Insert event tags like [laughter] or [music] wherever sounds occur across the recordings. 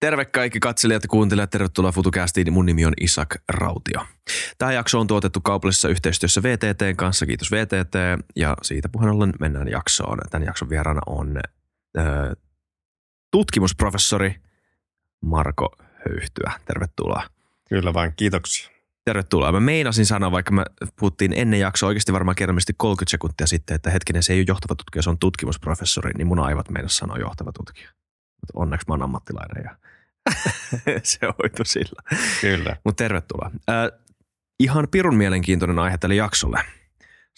Terve kaikki katselijat ja kuuntelijat, tervetuloa FutuCastiin. Mun nimi on Isak Rautio. Tämä jakso on tuotettu kaupallisessa yhteistyössä VTTn kanssa, kiitos VTT. Ja siitä puheen ollen mennään jaksoon. Tämän jakson vieraana on ö, tutkimusprofessori Marko Höyhtyä. Tervetuloa. Kyllä vain, kiitoksia. Tervetuloa. Mä meinasin sanoa, vaikka me puhuttiin ennen jaksoa oikeasti varmaan kerrallisesti 30 sekuntia sitten, että hetkinen, se ei ole johtava tutkija, se on tutkimusprofessori, niin mun aivat meinas sanoa johtava tutkija. Mutta onneksi mä oon ammattilainen ja [laughs] se hoitu sillä. Kyllä. Mutta tervetuloa. Äh, ihan pirun mielenkiintoinen aihe tälle jaksolle.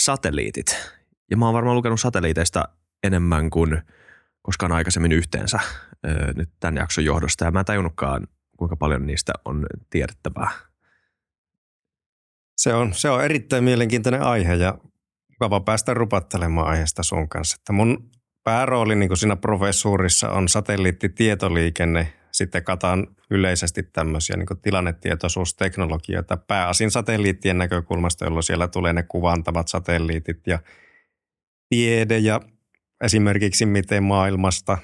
Satelliitit. Ja mä oon varmaan lukenut satelliiteista enemmän kuin koskaan aikaisemmin yhteensä äh, nyt tämän jakson johdosta. Ja mä en tajunnutkaan, kuinka paljon niistä on tiedettävää. Se on, se on erittäin mielenkiintoinen aihe ja mukava päästä rupattelemaan aiheesta sun kanssa. Että mun päärooli niin kuin siinä professuurissa on satelliittitietoliikenne. Sitten kataan yleisesti tämmöisiä niin tilannetietoisuusteknologioita pääasin satelliittien näkökulmasta, jolloin siellä tulee ne kuvantavat satelliitit ja tiede ja esimerkiksi miten maailmasta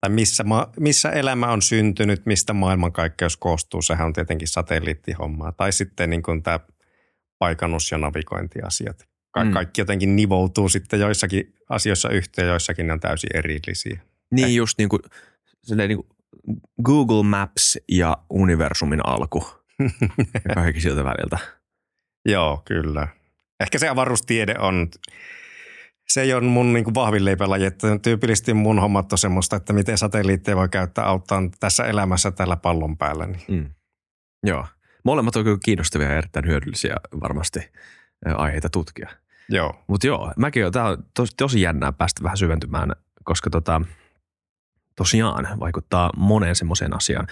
tai missä, ma- missä elämä on syntynyt, mistä maailmankaikkeus koostuu, sehän on tietenkin satelliittihommaa. Tai sitten niin kuin tämä paikannus- ja navigointiasiat. Ka- mm. Kaikki jotenkin nivoutuu sitten joissakin asioissa yhteen, joissakin ne on täysin erillisiä. Niin eh. just niin kuin, niin kuin Google Maps ja universumin alku [laughs] kaikki siltä väliltä. Joo, kyllä. Ehkä se avaruustiede on, se ei ole mun niin vahvin leipälaji, että tyypillisesti mun hommat on semmoista, että miten satelliitteja voi käyttää auttaa tässä elämässä tällä pallon päällä. Niin. Mm. Joo. Molemmat on kyllä kiinnostavia ja erittäin hyödyllisiä varmasti aiheita tutkia. Joo. Mutta joo, mäkin on, tää on tosi, tosi jännää päästä vähän syventymään, koska tota, tosiaan vaikuttaa moneen semmoiseen asiaan.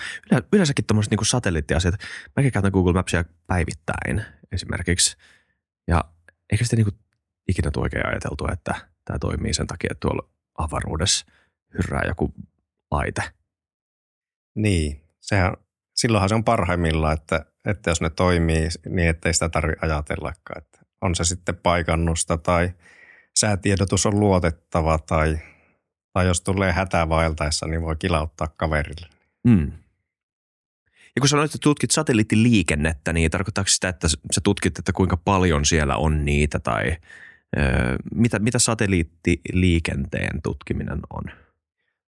yleensäkin tuommoiset niinku satelliittiasiat. Mäkin käytän Google Mapsia päivittäin esimerkiksi. Ja eikä sitä niinku ikinä tule oikein ajateltu, että tämä toimii sen takia, että tuolla avaruudessa hyrrää joku laite. Niin, sehän, silloinhan se on parhaimmillaan, että, että jos ne toimii niin, ettei sitä tarvitse ajatellakaan. On se sitten paikannusta tai säätiedotus on luotettava tai, tai jos tulee hätää vaeltaessa, niin voi kilauttaa kaverille. Mm. Ja kun sanoit, että tutkit satelliittiliikennettä, niin tarkoittaako sitä, että sä tutkit, että kuinka paljon siellä on niitä tai ö, mitä, mitä satelliittiliikenteen tutkiminen on?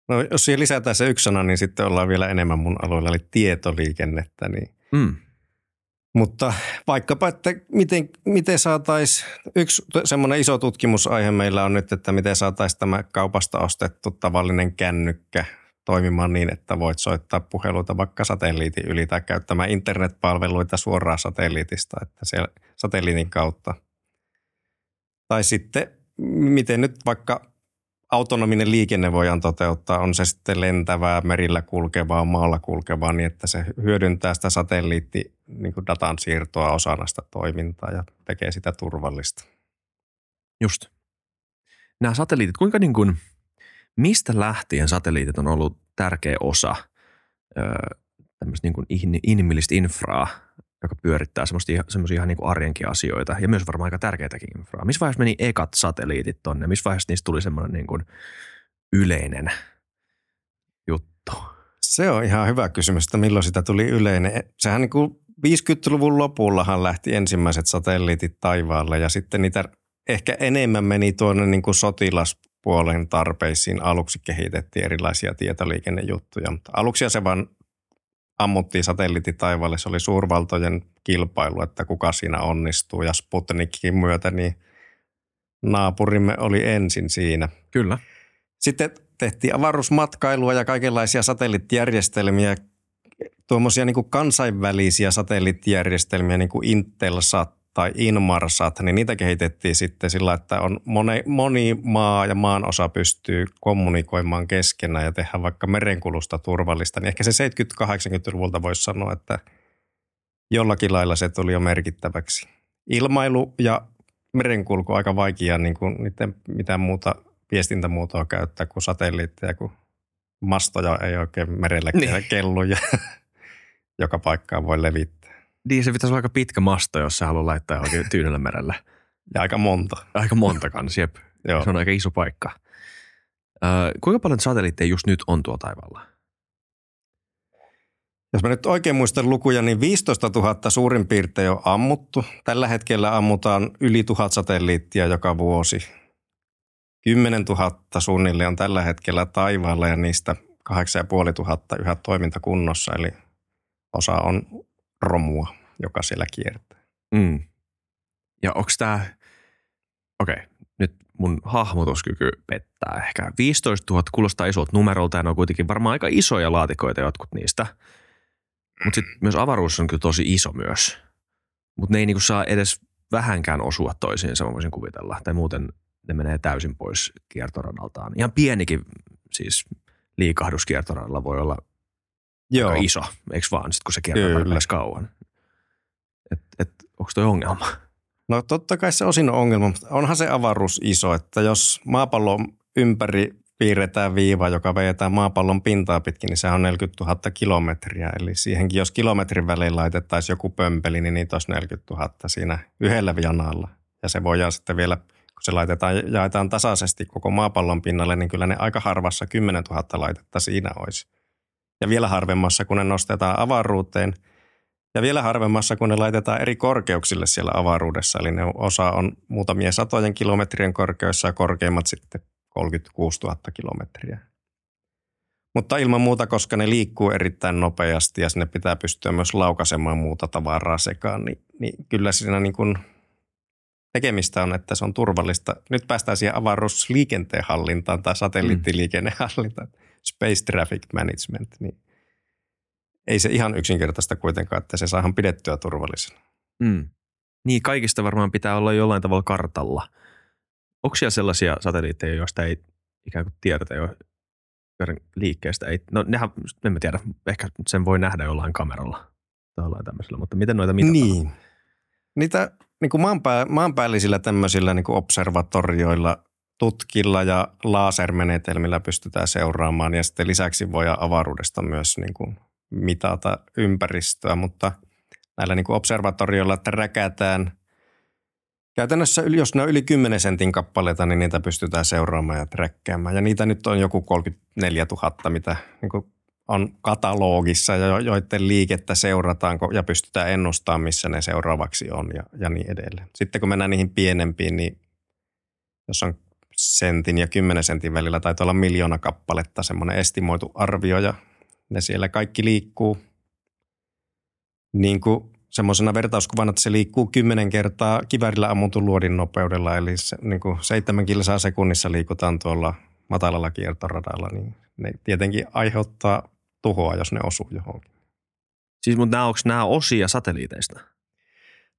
No jos siihen lisätään se yksi sana, niin sitten ollaan vielä enemmän mun alueella, eli tietoliikennettä. Niin mm. Mutta vaikkapa, että miten, miten saataisiin, yksi semmoinen iso tutkimusaihe meillä on nyt, että miten saataisiin tämä kaupasta ostettu tavallinen kännykkä toimimaan niin, että voit soittaa puheluita vaikka satelliitin yli tai käyttämään internetpalveluita suoraan satelliitista, että siellä satelliitin kautta. Tai sitten, miten nyt vaikka autonominen liikenne voidaan toteuttaa, on se sitten lentävää, merillä kulkevaa, maalla kulkevaa, niin että se hyödyntää sitä satelliitti niin kuin datan siirtoa osana sitä toimintaa ja tekee sitä turvallista. Just. Nämä satelliitit, kuinka niin kuin, mistä lähtien satelliitit on ollut tärkeä osa öö, tämmöistä niin kuin inhimillistä infraa joka pyörittää semmoisia ihan niin arjenkin asioita ja myös varmaan aika tärkeitäkin infraa. Missä vaiheessa meni ekat satelliitit tonne? Missä vaiheessa niistä tuli semmoinen niin kuin yleinen juttu? Se on ihan hyvä kysymys, että milloin sitä tuli yleinen. Sehän niin kuin 50-luvun lopullahan lähti ensimmäiset satelliitit taivaalle ja sitten niitä ehkä enemmän meni tuonne niin kuin sotilaspuolen tarpeisiin. Aluksi kehitettiin erilaisia tietoliikennejuttuja, mutta aluksi se vaan ammuttiin satelliitti taivaalle. Se oli suurvaltojen kilpailu, että kuka siinä onnistuu. Ja Sputnikin myötä niin naapurimme oli ensin siinä. Kyllä. Sitten tehtiin avaruusmatkailua ja kaikenlaisia satelliittijärjestelmiä, tuommoisia niin kansainvälisiä satelliittijärjestelmiä, niin kuin Intelsat tai Inmarsat, niin niitä kehitettiin sitten sillä, että on moni, moni maa ja maan osa pystyy kommunikoimaan keskenään ja tehdä vaikka merenkulusta turvallista. Niin ehkä se 70-80-luvulta voisi sanoa, että jollakin lailla se tuli jo merkittäväksi. Ilmailu ja merenkulku aika vaikea niin kuin niiden mitään muuta viestintämuotoa käyttää kuin satelliitteja, kun mastoja ei oikein merellä niin. kellu ja [laughs] joka paikkaan voi levittää. Niin se pitäisi olla aika pitkä masto, jos sä haluaa laittaa johonkin Tyynellä merellä. [laughs] Ja aika monta. Aika monta kans, jep. [laughs] Joo. Se on aika iso paikka. Äh, kuinka paljon satelliitteja just nyt on tuo taivaalla? Jos mä nyt oikein muistan lukuja, niin 15 000 suurin piirtein on ammuttu. Tällä hetkellä ammutaan yli tuhat satelliittia joka vuosi. 10 000 suunnilleen on tällä hetkellä taivaalla ja niistä 8500 yhä toimintakunnossa, eli osa on romua, joka siellä kiertää. Mm. Ja onko tämä, okei, okay, nyt mun hahmotuskyky pettää ehkä. 15 000 kuulostaa isolta numerolta ja ne on kuitenkin varmaan aika isoja laatikoita jotkut niistä. Mutta sitten myös avaruus on kyllä tosi iso myös. Mutta ne ei niinku saa edes vähänkään osua toisiinsa, mä voisin kuvitella. Tai muuten ne menee täysin pois kiertoradaltaan. Ihan pienikin siis liikahdus kiertoradalla voi olla Joo. aika iso, eikö vaan, sit kun se kiertää kauan. Et, et, onko toi ongelma? No totta kai se osin on ongelma, mutta onhan se avaruus iso, että jos maapallon ympäri piirretään viiva, joka vejetään maapallon pintaa pitkin, niin se on 40 000 kilometriä. Eli siihenkin, jos kilometrin välein laitettaisiin joku pömpeli, niin niitä olisi 40 000 siinä yhdellä vianalla. Ja se voidaan sitten vielä, kun se laitetaan, jaetaan tasaisesti koko maapallon pinnalle, niin kyllä ne aika harvassa 10 000 laitetta siinä olisi. Ja vielä harvemmassa, kun ne nostetaan avaruuteen – ja vielä harvemmassa, kun ne laitetaan eri korkeuksille siellä avaruudessa. Eli ne osa on muutamia satojen kilometrien korkeudessa ja korkeimmat sitten 36 000 kilometriä. Mutta ilman muuta, koska ne liikkuu erittäin nopeasti ja sinne pitää pystyä myös laukaisemaan muuta tavaraa sekaan, niin, niin kyllä siinä niin kuin tekemistä on, että se on turvallista. Nyt päästään siihen avaruusliikenteen hallintaan tai satelliittiliikennehallintaan, space traffic management, niin ei se ihan yksinkertaista kuitenkaan, että se saadaan pidettyä turvallisena. Mm. Niin, kaikista varmaan pitää olla jollain tavalla kartalla. Onko siellä sellaisia satelliitteja, joista ei ikään kuin tiedetä jo liikkeestä? Ei, no nehän, en mä tiedä, ehkä sen voi nähdä jollain kameralla tai jollain tämmöisellä, mutta miten noita mitataan? Niin. Niitä niin kuin maanpää, maanpäällisillä tämmöisillä niin kuin observatorioilla, tutkilla ja lasermenetelmillä pystytään seuraamaan ja sitten lisäksi voi avaruudesta myös niin kuin mitata ympäristöä, mutta näillä niin kuin observatorioilla räkätään Käytännössä, jos ne on yli 10 sentin kappaleita, niin niitä pystytään seuraamaan ja träkkäämään. Ja niitä nyt on joku 34 000, mitä niin kuin on katalogissa ja joiden liikettä seurataan ja pystytään ennustamaan, missä ne seuraavaksi on ja, ja niin edelleen. Sitten kun mennään niihin pienempiin, niin jos on sentin ja 10 sentin välillä, taitaa olla miljoona kappaletta semmoinen estimoitu arvio ja ne siellä kaikki liikkuu niin kuin semmoisena vertauskuvana, että se liikkuu kymmenen kertaa kivärillä ammutun luodin nopeudella, eli se, niin kuin seitsemän kilsaa sekunnissa liikutaan tuolla matalalla kiertoradalla, niin ne tietenkin aiheuttaa tuhoa, jos ne osuu johonkin. Siis mutta nämä, onko nämä osia satelliiteista?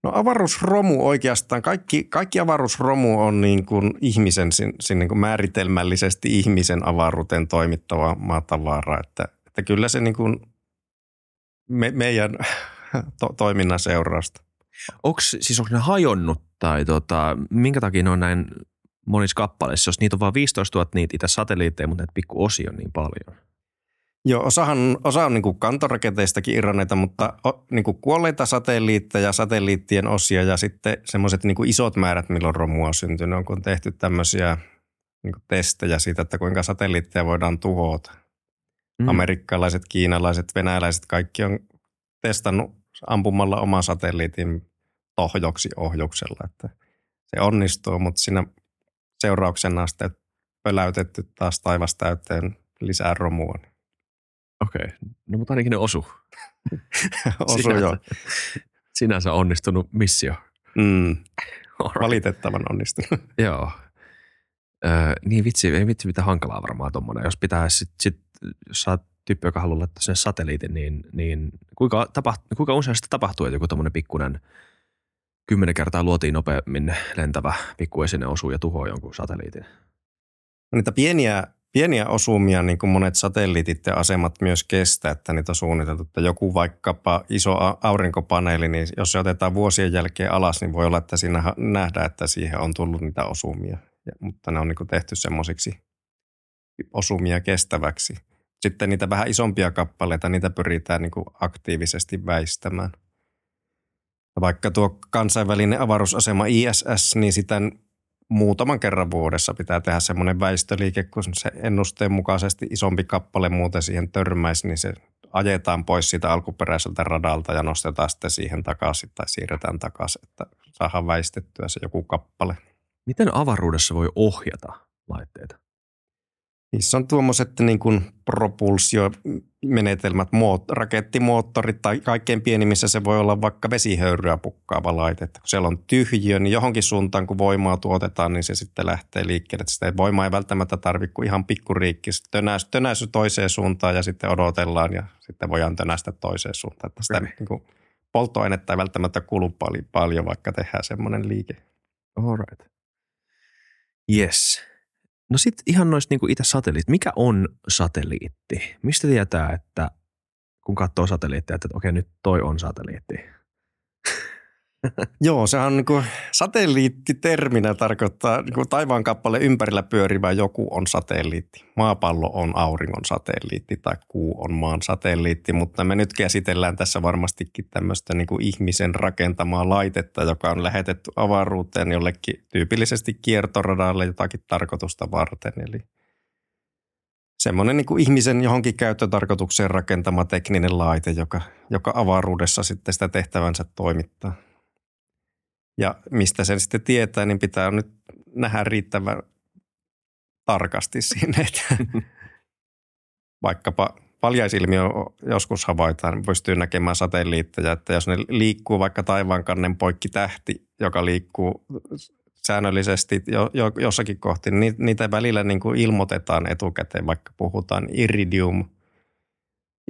No avaruusromu oikeastaan, kaikki, kaikki avaruusromu on niin kuin ihmisen, sin, niin kuin määritelmällisesti ihmisen avaruuteen toimittava maatavara, että – että kyllä se niin kuin me, meidän [laughs] to, toiminnan seurausta. Onko, siis onko ne hajonnut tai tota, minkä takia ne on näin monissa kappaleissa, jos niitä on vain 15 000 niitä itse satelliitteja, mutta näitä pikku osia on niin paljon? Joo, osahan, osa on niin kuin kantoraketeistakin irronneita, mutta niin kuin kuolleita satelliitteja, satelliittien osia ja sitten semmoiset niin isot määrät, milloin romua on syntynyt, on kun tehty tämmöisiä niin kuin testejä siitä, että kuinka satelliitteja voidaan tuhota. Mm. Amerikkalaiset, kiinalaiset, venäläiset, kaikki on testannut ampumalla oman satelliitin tohjoksi ohjuksella, että se onnistuu, mutta siinä seurauksena sitten pöläytetty taas taivas täyteen lisää romua. Okei, okay. no mutta ainakin ne osu. [laughs] osu sinänsä, joo. Sinänsä onnistunut missio. Mm. [laughs] Valitettavan onnistunut. [laughs] joo. Öö, niin vitsi, ei vitsi mitä hankalaa varmaan tuommoinen. Jos pitää sit, sit jos sä oot tyyppi, joka haluaa laittaa sen satelliitin, niin, niin kuinka, tapaht, kuinka usein sitä tapahtuu, että joku tämmöinen pikkuinen kymmenen kertaa luotiin nopeammin lentävä pikkuesine osuu ja tuhoaa jonkun satelliitin? No niitä pieniä, pieniä osumia, niin kuin monet satelliitit ja asemat myös kestää, että niitä on suunniteltu. Että joku vaikkapa iso aurinkopaneeli, niin jos se otetaan vuosien jälkeen alas, niin voi olla, että siinä nähdään, että siihen on tullut niitä osumia. Ja, mutta ne on niin tehty semmoisiksi osumia kestäväksi – sitten niitä vähän isompia kappaleita, niitä pyritään niin aktiivisesti väistämään. Vaikka tuo kansainvälinen avaruusasema ISS, niin sitä muutaman kerran vuodessa pitää tehdä semmoinen väistöliike, kun se ennusteen mukaisesti isompi kappale muuten siihen törmäisi, niin se ajetaan pois siitä alkuperäiseltä radalta ja nostetaan sitten siihen takaisin tai siirretään takaisin, että saadaan väistettyä se joku kappale. Miten avaruudessa voi ohjata laitteita? Niissä on tuommoiset niin kuin propulsiomenetelmät, rakettimoottorit tai kaikkein pienimmissä se voi olla vaikka vesihöyryä pukkaava laite. Kun siellä on tyhjiö, niin johonkin suuntaan kun voimaa tuotetaan, niin se sitten lähtee liikkeelle. Sitä voimaa ei välttämättä tarvitse kuin ihan pikkuriikki. Tönäisy, tönäisy toiseen suuntaan ja sitten odotellaan ja sitten voidaan tönäistä toiseen suuntaan. Että sitä niin kuin, polttoainetta ei välttämättä kulu paljon, vaikka tehdään semmoinen liike. All right. Yes. No sitten ihan noista niin itse satelliit. Mikä on satelliitti? Mistä tietää, että kun katsoo satelliittia, että okei nyt toi on satelliitti? [laughs] Joo, sehän on niin kuin, satelliittiterminä tarkoittaa niin kuin taivaan kappale ympärillä pyörivä joku on satelliitti. Maapallo on auringon satelliitti tai kuu on maan satelliitti, mutta me nyt käsitellään tässä varmastikin tämmöistä niin kuin ihmisen rakentamaa laitetta, joka on lähetetty avaruuteen jollekin tyypillisesti kiertoradalle jotakin tarkoitusta varten. Eli semmoinen niin kuin ihmisen johonkin käyttötarkoitukseen rakentama tekninen laite, joka, joka avaruudessa sitten sitä tehtävänsä toimittaa. Ja mistä sen sitten tietää, niin pitää nyt nähdä riittävän tarkasti [laughs] sinne, että vaikkapa paljaisilmiö joskus havaitaan, pystyy näkemään satelliitteja, että jos ne liikkuu vaikka taivaankannen poikki tähti, joka liikkuu säännöllisesti jo, jo, jossakin kohti, niin niitä välillä niin kuin ilmoitetaan etukäteen, vaikka puhutaan iridium,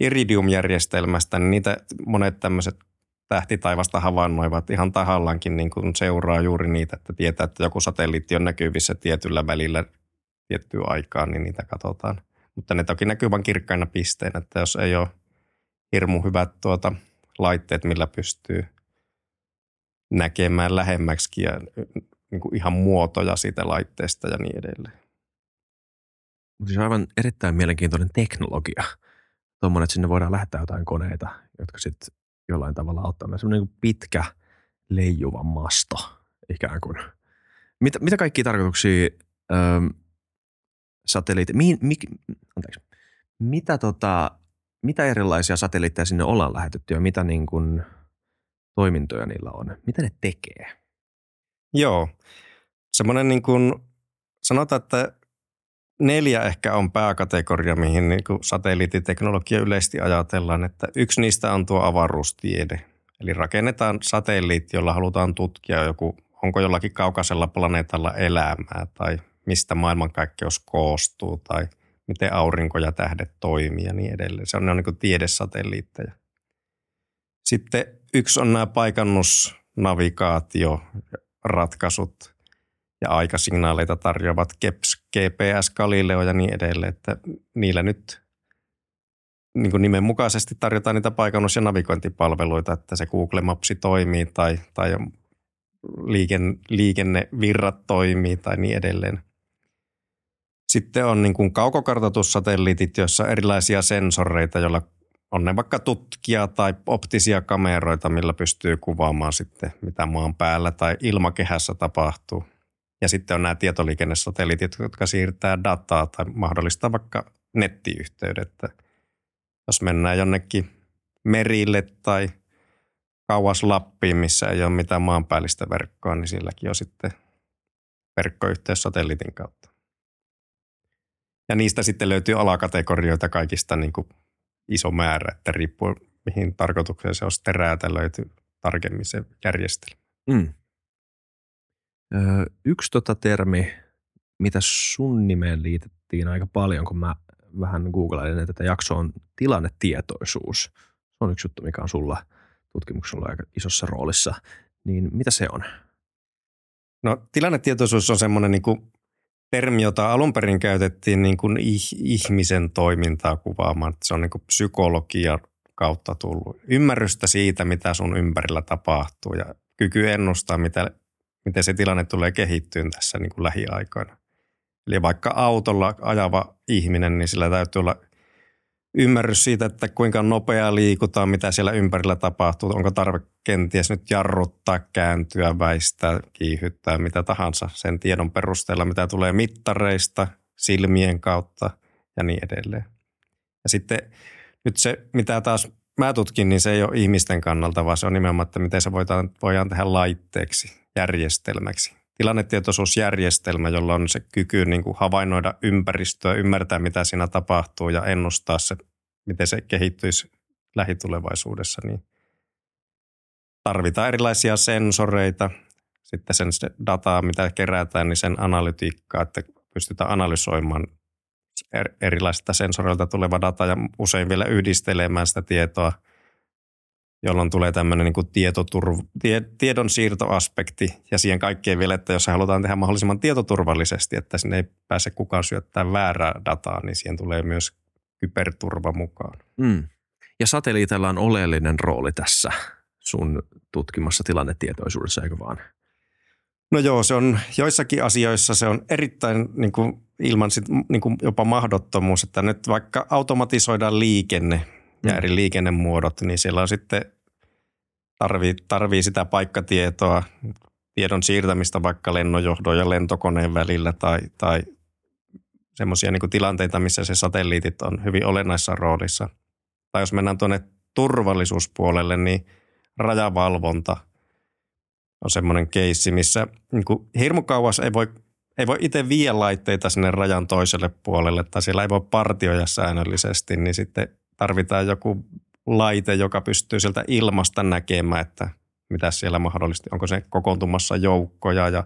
iridium-järjestelmästä, niin niitä monet tämmöiset tähtitaivasta havainnoivat ihan tahallaankin niin kuin seuraa juuri niitä, että tietää, että joku satelliitti on näkyvissä tietyllä välillä tiettyä aikaa, niin niitä katsotaan. Mutta ne toki näkyy vain kirkkaina pisteinä, että jos ei ole hirmu hyvät tuota, laitteet, millä pystyy näkemään lähemmäksi ja niin kuin ihan muotoja siitä laitteesta ja niin edelleen. Mutta siis aivan erittäin mielenkiintoinen teknologia. Tuommoinen, että sinne voidaan lähettää jotain koneita, jotka sitten jollain tavalla auttaa. Semmoinen niin pitkä leijuva masto ikään kuin. Mitä, mitä kaikkia tarkoituksia ähm, satelliitti, mi, mi, anteeksi, mitä, tota, mitä erilaisia satelliitteja sinne ollaan lähetetty ja mitä niin kuin toimintoja niillä on? Mitä ne tekee? Joo, semmoinen niin kuin, sanotaan, että neljä ehkä on pääkategoria, mihin niin kuin satelliittiteknologia yleisesti ajatellaan, että yksi niistä on tuo avaruustiede. Eli rakennetaan satelliitti, jolla halutaan tutkia joku, onko jollakin kaukaisella planeetalla elämää tai mistä maailmankaikkeus koostuu tai miten aurinko ja tähdet toimii ja niin edelleen. Se on, ne on niin tiedesatelliitteja. Sitten yksi on nämä paikannusnavigaatioratkaisut – ja aikasignaaleita tarjoavat KEPS, GPS, Galileo ja niin edelleen, että niillä nyt niin kuin nimen mukaisesti tarjotaan niitä paikannus- ja navigointipalveluita, että se Google Maps toimii tai, tai liiken, liikennevirrat toimii tai niin edelleen. Sitten on niin kuin kaukokartoitussatelliitit, joissa on erilaisia sensoreita, joilla on ne vaikka tutkia tai optisia kameroita, millä pystyy kuvaamaan sitten, mitä maan päällä tai ilmakehässä tapahtuu – ja sitten on nämä tietoliikennesatelliitit, jotka siirtää dataa tai mahdollistaa vaikka nettiyhteydet. Jos mennään jonnekin merille tai kauas Lappiin, missä ei ole mitään maanpäällistä verkkoa, niin silläkin on sitten verkkoyhteys satelliitin kautta. Ja niistä sitten löytyy alakategorioita kaikista niin kuin iso määrä, että riippuu mihin tarkoitukseen se on sitten räätälöity tarkemmin se järjestelmä. Mm. Yksi tota termi, mitä sun nimeen liitettiin aika paljon, kun mä vähän googlailin tätä jaksoa, on tilannetietoisuus. Se on yksi juttu, mikä on sulla tutkimuksella aika isossa roolissa. Niin mitä se on? No tilannetietoisuus on semmoinen niin kuin termi, jota alun perin käytettiin niin kuin ihmisen toimintaa kuvaamaan. Se on niin kuin psykologia kautta tullut. Ymmärrystä siitä, mitä sun ympärillä tapahtuu ja kyky ennustaa, mitä miten se tilanne tulee kehittyyn tässä niin kuin lähiaikoina. Eli vaikka autolla ajava ihminen, niin sillä täytyy olla ymmärrys siitä, että kuinka nopeaa liikutaan, mitä siellä ympärillä tapahtuu, onko tarve kenties nyt jarruttaa, kääntyä, väistää, kiihyttää, mitä tahansa sen tiedon perusteella, mitä tulee mittareista, silmien kautta ja niin edelleen. Ja sitten nyt se, mitä taas mä tutkin, niin se ei ole ihmisten kannalta, vaan se on nimenomaan, että miten se voidaan, voidaan tehdä laitteeksi, järjestelmäksi. Tilannetietoisuusjärjestelmä, jolla on se kyky niin kuin havainnoida ympäristöä, ymmärtää mitä siinä tapahtuu ja ennustaa se, miten se kehittyisi lähitulevaisuudessa, niin tarvitaan erilaisia sensoreita, sitten sen dataa, mitä kerätään, niin sen analytiikkaa, että pystytään analysoimaan erilaisista sensoreilta tuleva data ja usein vielä yhdistelemään sitä tietoa, jolloin tulee tämmöinen niin tietoturv- tie, tiedonsiirtoaspekti ja siihen kaikkeen vielä, että jos halutaan tehdä mahdollisimman tietoturvallisesti, että sinne ei pääse kukaan syöttämään väärää dataa, niin siihen tulee myös kyberturva mukaan. Mm. Ja satelliitilla on oleellinen rooli tässä sun tutkimassa tilannetietoisuudessa, eikö vaan? No joo, se on joissakin asioissa se on erittäin niin kuin, ilman sit, niin kuin jopa mahdottomuus, että nyt vaikka automatisoidaan liikenne ja eri liikennemuodot, niin siellä on sitten tarvii, tarvii sitä paikkatietoa, tiedon siirtämistä vaikka lennonjohdon ja lentokoneen välillä tai, tai semmoisia niin tilanteita, missä se satelliitit on hyvin olennaisessa roolissa. Tai jos mennään tuonne turvallisuuspuolelle, niin rajavalvonta – on semmoinen keissi, missä niin kuin hirmu kauas ei voi, ei voi itse viedä laitteita sinne rajan toiselle puolelle tai siellä ei voi partioida säännöllisesti, niin sitten tarvitaan joku laite, joka pystyy sieltä ilmasta näkemään, että mitä siellä mahdollisesti, onko se kokoontumassa joukkoja ja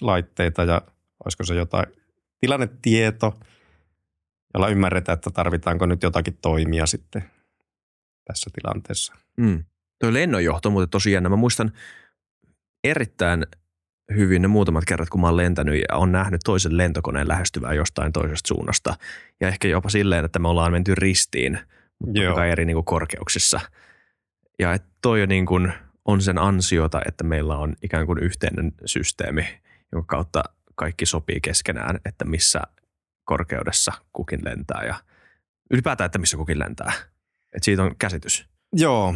laitteita ja olisiko se jotain tilannetieto, jolla ymmärretään, että tarvitaanko nyt jotakin toimia sitten tässä tilanteessa. Mm. Tuo lennonjohto, mutta tosiaan mä muistan erittäin hyvin ne muutamat kerrat, kun mä oon lentänyt ja on nähnyt toisen lentokoneen lähestyvää jostain toisesta suunnasta. Ja ehkä jopa silleen, että me ollaan menty ristiin, mutta Joo. eri niin kuin korkeuksissa. Ja että toi on, niin kuin, on sen ansiota, että meillä on ikään kuin yhteinen systeemi, jonka kautta kaikki sopii keskenään, että missä korkeudessa kukin lentää ja ylipäätään, että missä kukin lentää. Että siitä on käsitys. Joo,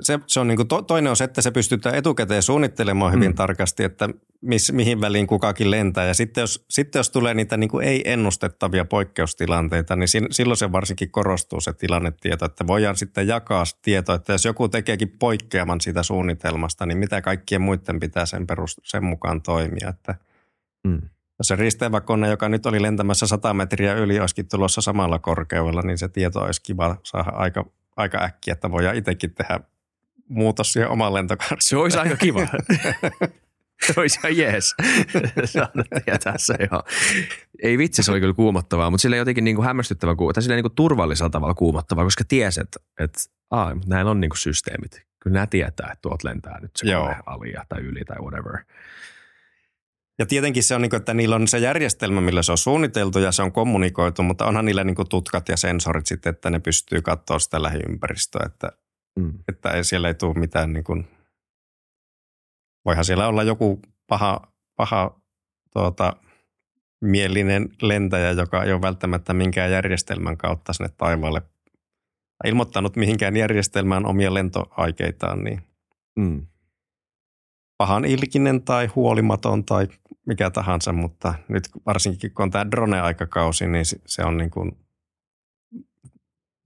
se, se on niin kuin to, toinen on se, että se pystytään etukäteen suunnittelemaan hyvin mm. tarkasti, että miss, mihin väliin kukakin lentää. Ja sitten jos, sitten jos tulee niitä niin kuin ei-ennustettavia poikkeustilanteita, niin sin, silloin se varsinkin korostuu se tilannetieto, että voidaan sitten jakaa tietoa, että jos joku tekeekin poikkeaman siitä suunnitelmasta, niin mitä kaikkien muiden pitää sen, perust, sen mukaan toimia. Että mm. Jos se risteävä kone, joka nyt oli lentämässä 100 metriä yli, olisikin tulossa samalla korkeudella, niin se tieto olisi kiva saada aika, aika äkkiä, että voidaan itsekin tehdä muutos siihen oman lentokarttaan. Se olisi aika kiva. se olisi ihan jees. Tietää se. Ei vitsi, se oli kyllä kuumottavaa, mutta sillä jotenkin niin kuin hämmästyttävä, tai sillä niin kuin turvallisella tavalla kuumottavaa, koska tiesi, että, että aa, näillä on niin kuin systeemit. Kyllä nämä tietää, että tuot lentää nyt se Joo. alia tai yli tai whatever. Ja tietenkin se on, niin kuin, että niillä on se järjestelmä, millä se on suunniteltu ja se on kommunikoitu, mutta onhan niillä niin kuin tutkat ja sensorit sitten, että ne pystyy katsoa sitä lähiympäristöä, että Mm. Että ei, siellä ei tule mitään niin kuin, voihan siellä olla joku paha, paha tuota, mielinen lentäjä, joka ei ole välttämättä minkään järjestelmän kautta sinne taivaalle ilmoittanut mihinkään järjestelmään omia lentoaikeitaan, niin mm. pahan ilkinen tai huolimaton tai mikä tahansa, mutta nyt varsinkin kun on tämä drone-aikakausi, niin se on niin kuin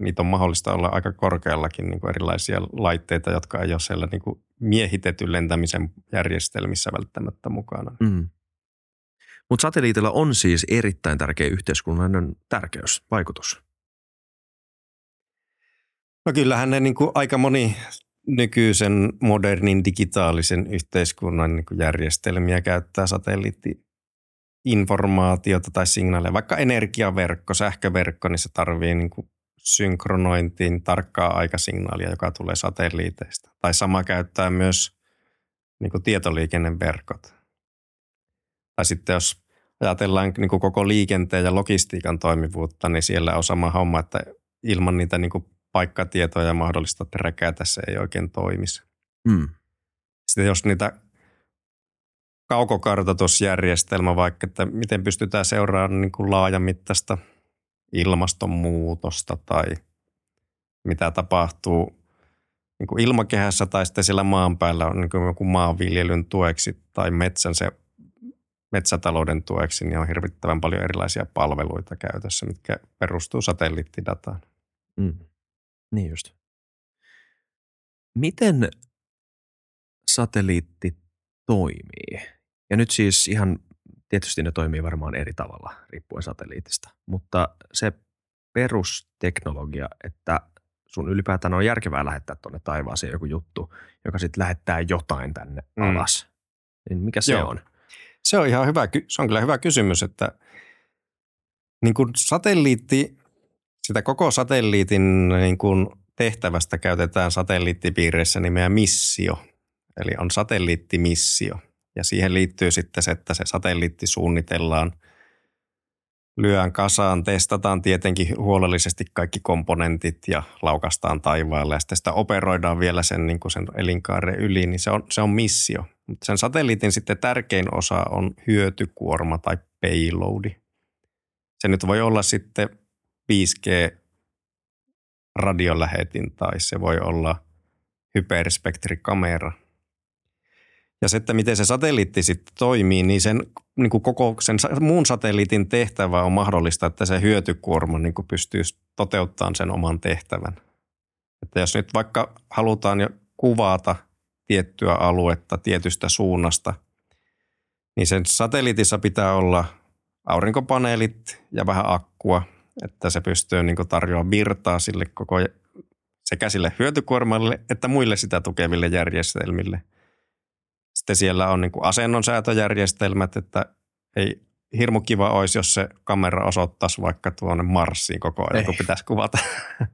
niitä on mahdollista olla aika korkeallakin niin kuin erilaisia laitteita, jotka ei ole siellä niin kuin miehitetyn lentämisen järjestelmissä välttämättä mukana. Mm. Mutta satelliitilla on siis erittäin tärkeä yhteiskunnallinen tärkeys, vaikutus. No kyllähän ne niin kuin aika moni nykyisen modernin digitaalisen yhteiskunnan niin kuin järjestelmiä käyttää satelliittiinformaatiota tai signaaleja. Vaikka energiaverkko, sähköverkko, niin se tarvii niin kuin synkronointiin tarkkaa aikasignaalia, joka tulee satelliiteista. Tai sama käyttää myös niin kuin tietoliikenneverkot. Tai sitten jos ajatellaan niin kuin koko liikenteen ja logistiikan toimivuutta, niin siellä on sama homma, että ilman niitä niin kuin paikkatietoja mahdollista träkätä tässä ei oikein toimisi. Mm. Sitten jos niitä kaukokartoitusjärjestelmä vaikka, että miten pystytään seuraamaan niin kuin laajamittaista – ilmastonmuutosta tai mitä tapahtuu niin kuin ilmakehässä tai sitten siellä maan päällä on niin kuin joku maanviljelyn tueksi tai metsän se metsätalouden tueksi, niin on hirvittävän paljon erilaisia palveluita käytössä, mitkä perustuu satelliittidataan. Mm. Niin just. Miten satelliitti toimii? Ja nyt siis ihan, tietysti ne toimii varmaan eri tavalla riippuen satelliitista, mutta se perusteknologia, että sun ylipäätään on järkevää lähettää tuonne taivaaseen joku juttu, joka sitten lähettää jotain tänne mm. alas. Niin mikä se Joo. on? Se on ihan hyvä, se on kyllä hyvä kysymys, että niin kuin satelliitti, sitä koko satelliitin niin kuin tehtävästä käytetään satelliittipiireissä nimeä missio. Eli on satelliittimissio. Ja siihen liittyy sitten se, että se satelliitti suunnitellaan – lyön kasaan, testataan tietenkin huolellisesti kaikki komponentit ja laukastaan taivaalle ja sitten sitä operoidaan vielä sen, niin kuin sen elinkaaren yli, niin se on, se on missio. Mutta sen satelliitin sitten tärkein osa on hyötykuorma tai payloadi. Se nyt voi olla sitten 5G radiolähetin tai se voi olla hyperspektrikamera. Ja se, että miten se satelliitti sitten toimii, niin sen niin kuin koko sen muun satelliitin tehtävä on mahdollista, että se hyötykuorma niin kuin pystyy toteuttamaan sen oman tehtävän. Että jos nyt vaikka halutaan jo kuvata tiettyä aluetta tietystä suunnasta, niin sen satelliitissa pitää olla aurinkopaneelit ja vähän akkua, että se pystyy niin tarjoamaan virtaa sille koko sekä sille hyötykuormalle että muille sitä tukeville järjestelmille – sitten siellä on niin kuin asennonsäätöjärjestelmät, että ei hirmu kiva olisi, jos se kamera osoittaisi vaikka tuonne Marsiin koko ajan, ei. kun pitäisi kuvata [laughs]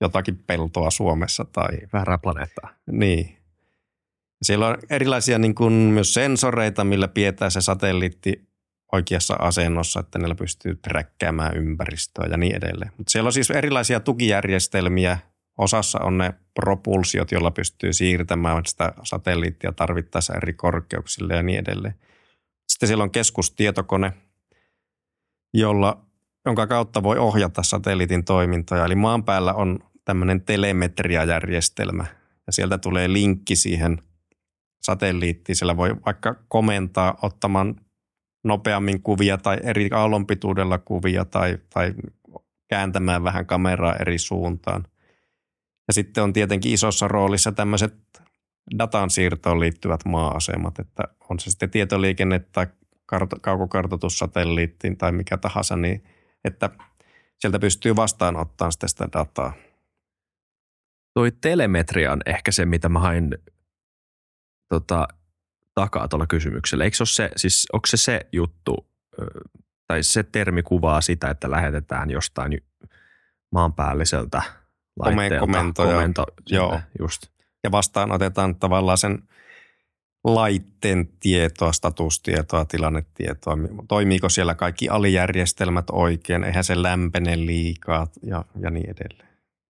jotakin peltoa Suomessa. Tai... Väärää planeettaa. Niin. Siellä on erilaisia niin kuin myös sensoreita, millä pidetään se satelliitti oikeassa asennossa, että niillä pystyy träkkäämään ympäristöä ja niin edelleen. Mutta siellä on siis erilaisia tukijärjestelmiä, Osassa on ne propulsiot, joilla pystyy siirtämään sitä satelliittia tarvittaessa eri korkeuksille ja niin edelleen. Sitten siellä on keskustietokone, jolla, jonka kautta voi ohjata satelliitin toimintoja. Eli maan päällä on tämmöinen telemetriajärjestelmä ja sieltä tulee linkki siihen satelliittiin. Siellä voi vaikka komentaa ottamaan nopeammin kuvia tai eri aallonpituudella kuvia tai, tai kääntämään vähän kameraa eri suuntaan. Ja sitten on tietenkin isossa roolissa tämmöiset datan siirtoon liittyvät maa-asemat, että on se sitten tietoliikenne tai kart- kaukokartoitussatelliittiin tai mikä tahansa, niin että sieltä pystyy vastaanottamaan sitten sitä dataa. Toi telemetria on ehkä se, mitä mä hain tota, takaa tuolla kysymyksellä. Eikö se, siis, onko se se juttu, tai se termi kuvaa sitä, että lähetetään jostain maanpäälliseltä – laitteelta. Komento, komento joo. Just. Ja vastaan otetaan tavallaan sen laitteen tietoa, statustietoa, tilannetietoa. Toimiiko siellä kaikki alijärjestelmät oikein, eihän se lämpene liikaa ja, ja niin edelleen.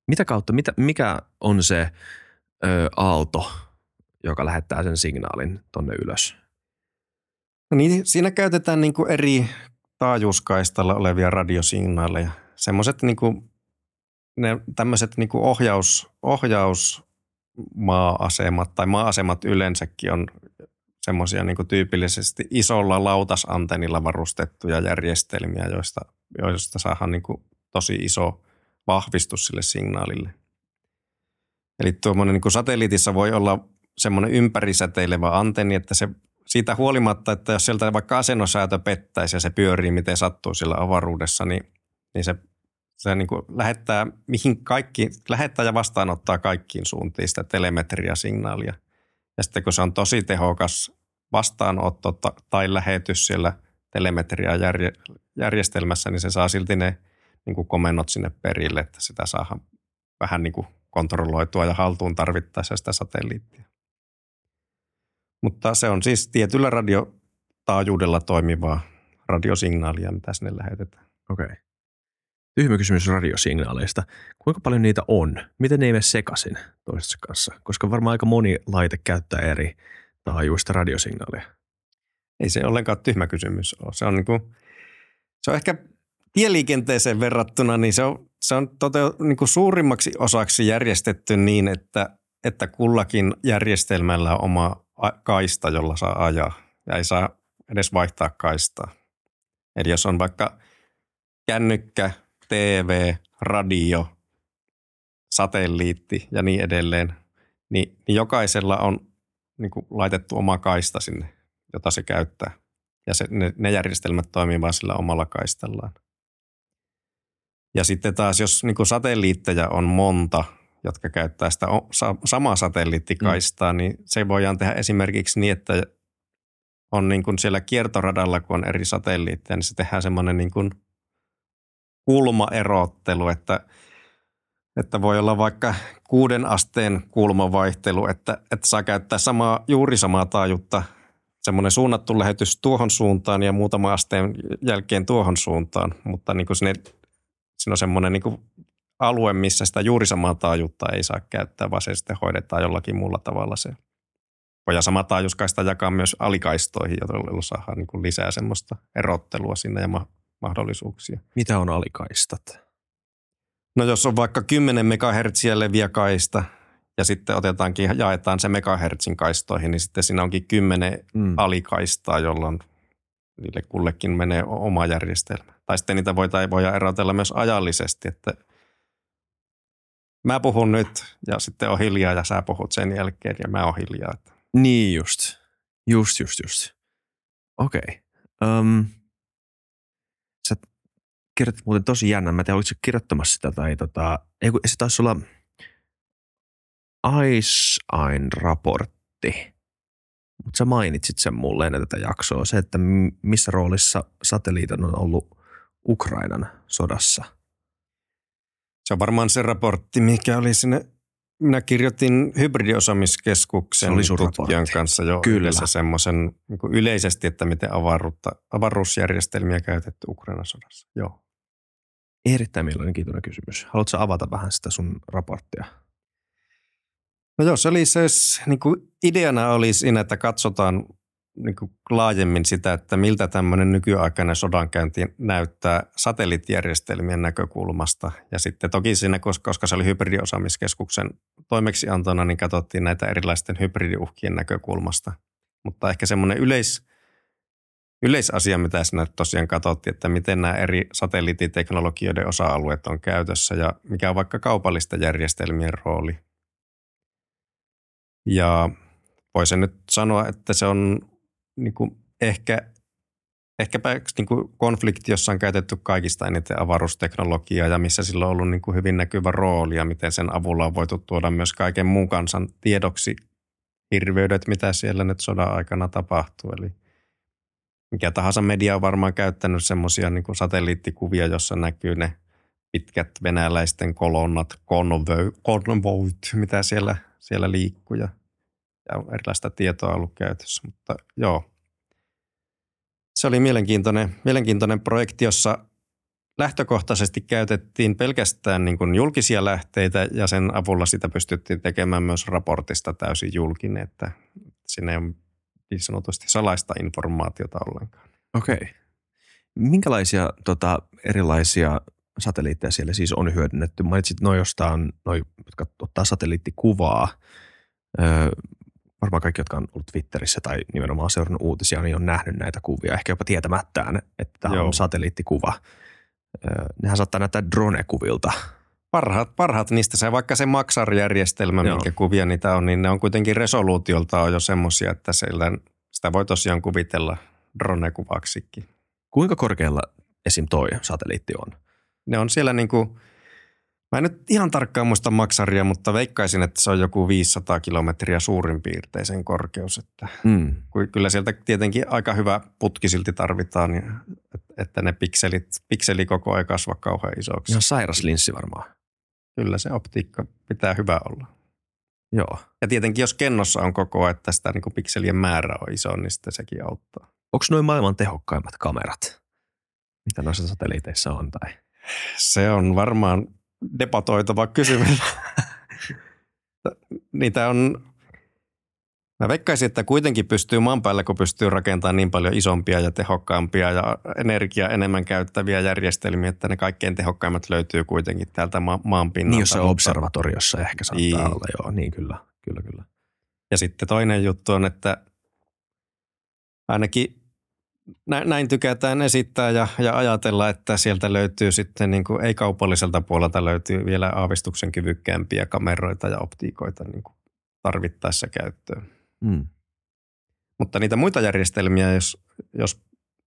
Mitä kautta, mitä, mikä on se ö, aalto, joka lähettää sen signaalin tonne ylös? No niin, siinä käytetään niin kuin eri taajuuskaistalla olevia radiosignaaleja. Semmoiset niin kuin ne tämmöiset niin ohjaus, ohjaus maa-asemat tai maa-asemat yleensäkin on semmoisia niin tyypillisesti isolla lautasantennilla varustettuja järjestelmiä, joista, joista saadaan niin tosi iso vahvistus sille signaalille. Eli tuommoinen niin satelliitissa voi olla semmoinen ympärisäteilevä antenni, että se siitä huolimatta, että jos sieltä vaikka asennosäätö pettäisi ja se pyörii miten sattuu sillä avaruudessa, niin, niin se se niin kuin lähettää, mihin kaikki, lähettää ja vastaanottaa kaikkiin suuntiin sitä telemetriasignaalia. Ja sitten kun se on tosi tehokas vastaanotto tai lähetys siellä telemetriajärjestelmässä, niin se saa silti ne niin kuin komennot sinne perille, että sitä saa vähän niin kuin kontrolloitua ja haltuun tarvittaessa sitä satelliittia. Mutta se on siis tietyllä radiotaajuudella toimivaa radiosignaalia, mitä sinne lähetetään. Okei. Okay. Tyhmä kysymys radiosignaaleista. Kuinka paljon niitä on? Miten ne ei mene sekaisin toisessa kanssa? Koska varmaan aika moni laite käyttää eri taajuista radiosignaaleja. Ei se ollenkaan tyhmä kysymys ole. Se on, niin kuin, se on ehkä tieliikenteeseen verrattuna, niin se on, se on toteu, niin kuin suurimmaksi osaksi järjestetty niin, että, että kullakin järjestelmällä on oma kaista, jolla saa ajaa ja ei saa edes vaihtaa kaistaa. Eli jos on vaikka kännykkä, TV, radio satelliitti ja niin edelleen, niin, niin jokaisella on niin kuin laitettu oma kaista sinne, jota se käyttää. Ja se, ne, ne järjestelmät toimii vain sillä omalla kaistallaan. Ja sitten taas, jos niin kuin satelliitteja on monta, jotka käyttää sitä samaa satelliittikaistaa, mm. niin se voidaan tehdä esimerkiksi niin, että on niin kuin siellä kiertoradalla, kun on eri satelliitteja, niin se tehdään semmoinen niin kuin kulmaerottelu, että, että voi olla vaikka kuuden asteen kulmavaihtelu, että, että saa käyttää samaa, juuri samaa taajuutta, semmoinen suunnattu lähetys tuohon suuntaan ja muutama asteen jälkeen tuohon suuntaan, mutta niin kuin sinne, siinä on semmoinen niin kuin alue, missä sitä juuri samaa taajuutta ei saa käyttää, vaan se sitten hoidetaan jollakin muulla tavalla se. Ja sama taajuuskaista jakaa myös alikaistoihin, joilla saadaan niin kuin lisää semmoista erottelua sinne ja mahdollisuuksia. Mitä on alikaistat? No jos on vaikka 10 MHz leviä kaista ja sitten otetaankin, jaetaan se megahertsin kaistoihin, niin sitten siinä onkin 10 mm. alikaistaa, jolloin niille kullekin menee oma järjestelmä. Tai sitten niitä voidaan, voidaan erotella myös ajallisesti, että mä puhun nyt ja sitten on hiljaa ja sä puhut sen jälkeen ja mä oon hiljaa. Niin just. Just, just, just. Okei. Okay. Um, kirjoitit muuten tosi jännä. Mä en tiedä, olitko kirjoittamassa sitä tai tota, ei kun se taisi olla Einstein-raportti. Mutta sä mainitsit sen mulle ennen tätä jaksoa. Se, että missä roolissa satelliitit on ollut Ukrainan sodassa – se on varmaan se raportti, mikä oli sinne minä kirjoitin hybridiosaamiskeskuksen tutkijan kanssa jo Kyllä. yhdessä semmoisen niin yleisesti, että miten avaruusjärjestelmiä käytetty Ukrainan sodassa. Joo. Erittäin mielenkiintoinen kysymys. Haluatko avata vähän sitä sun raporttia? No joo, se oli se, niin kuin ideana oli siinä, että katsotaan niin kuin laajemmin sitä, että miltä tämmöinen nykyaikainen sodankäynti näyttää satelliittijärjestelmien näkökulmasta. Ja sitten toki siinä, koska se oli hybridiosaamiskeskuksen toimeksiantona, niin katsottiin näitä erilaisten hybridiuhkien näkökulmasta. Mutta ehkä semmoinen yleis, yleisasia, mitä siinä tosiaan katsottiin, että miten nämä eri satelliittiteknologioiden osa-alueet on käytössä ja mikä on vaikka kaupallisten järjestelmien rooli. Ja voisin nyt sanoa, että se on niin kuin ehkä, ehkäpä niin kuin konflikti, jossa on käytetty kaikista eniten avaruusteknologiaa ja missä sillä on ollut niin kuin hyvin näkyvä rooli ja miten sen avulla on voitu tuoda myös kaiken muun kansan tiedoksi hirveydet, mitä siellä nyt sodan aikana tapahtuu. Eli mikä tahansa media on varmaan käyttänyt semmoisia niin satelliittikuvia, jossa näkyy ne pitkät venäläisten kolonnat, konvoit, mitä siellä, siellä liikkuu ja ja erilaista tietoa ollut käytössä. Mutta joo, se oli mielenkiintoinen, mielenkiintoinen projekti, jossa lähtökohtaisesti käytettiin pelkästään niin kuin julkisia lähteitä ja sen avulla sitä pystyttiin tekemään myös raportista täysin julkinen, että sinne ei ole niin sanotusti salaista informaatiota ollenkaan. Okei. Okay. Minkälaisia tota, erilaisia satelliitteja siellä siis on hyödynnetty? Mainitsit noin jostain, noin, jotka ottaa satelliittikuvaa varmaan kaikki, jotka on ollut Twitterissä tai nimenomaan seurannut uutisia, niin on nähnyt näitä kuvia, ehkä jopa tietämättään, että tämä on satelliittikuva. Nehän saattaa näyttää drone-kuvilta. Parhaat, parhaat niistä se, vaikka se maksarjärjestelmä, Joo. minkä kuvia niitä on, niin ne on kuitenkin resoluutiolta jo semmoisia, että siellä, sitä voi tosiaan kuvitella drone-kuvaksikin. Kuinka korkealla esim. toi satelliitti on? Ne on siellä niin kuin – Mä en nyt ihan tarkkaan muista maksaria, mutta veikkaisin, että se on joku 500 kilometriä suurin piirtein sen korkeus. Että mm. Kyllä sieltä tietenkin aika hyvä putki silti tarvitaan, niin että ne pikselit, pikseli koko ajan kasva kauhean isoksi. Ihan sairas linssi varmaan. Kyllä se optiikka pitää hyvä olla. Joo. Ja tietenkin jos kennossa on koko ajan, että sitä niin kuin pikselien määrä on iso, niin sitten sekin auttaa. Onko noin maailman tehokkaimmat kamerat? Mitä noissa satelliiteissa on? Tai? Se on varmaan debatoitava kysymys. [laughs] Niitä on, mä veikkaisin, että kuitenkin pystyy maan päällä, kun pystyy rakentamaan niin paljon isompia ja tehokkaampia ja energiaa enemmän käyttäviä järjestelmiä, että ne kaikkein tehokkaimmat löytyy kuitenkin täältä ma- maan pinnalta. Niin, jos se observatoriossa ehkä saattaa niin. olla, joo, niin kyllä, kyllä, kyllä. Ja sitten toinen juttu on, että ainakin näin tykätään esittää ja, ja ajatella, että sieltä löytyy sitten niin kuin ei-kaupalliselta puolelta löytyy vielä aavistuksen kyvykkäämpiä kameroita ja optiikoita niin kuin tarvittaessa käyttöön. Mm. Mutta niitä muita järjestelmiä, jos, jos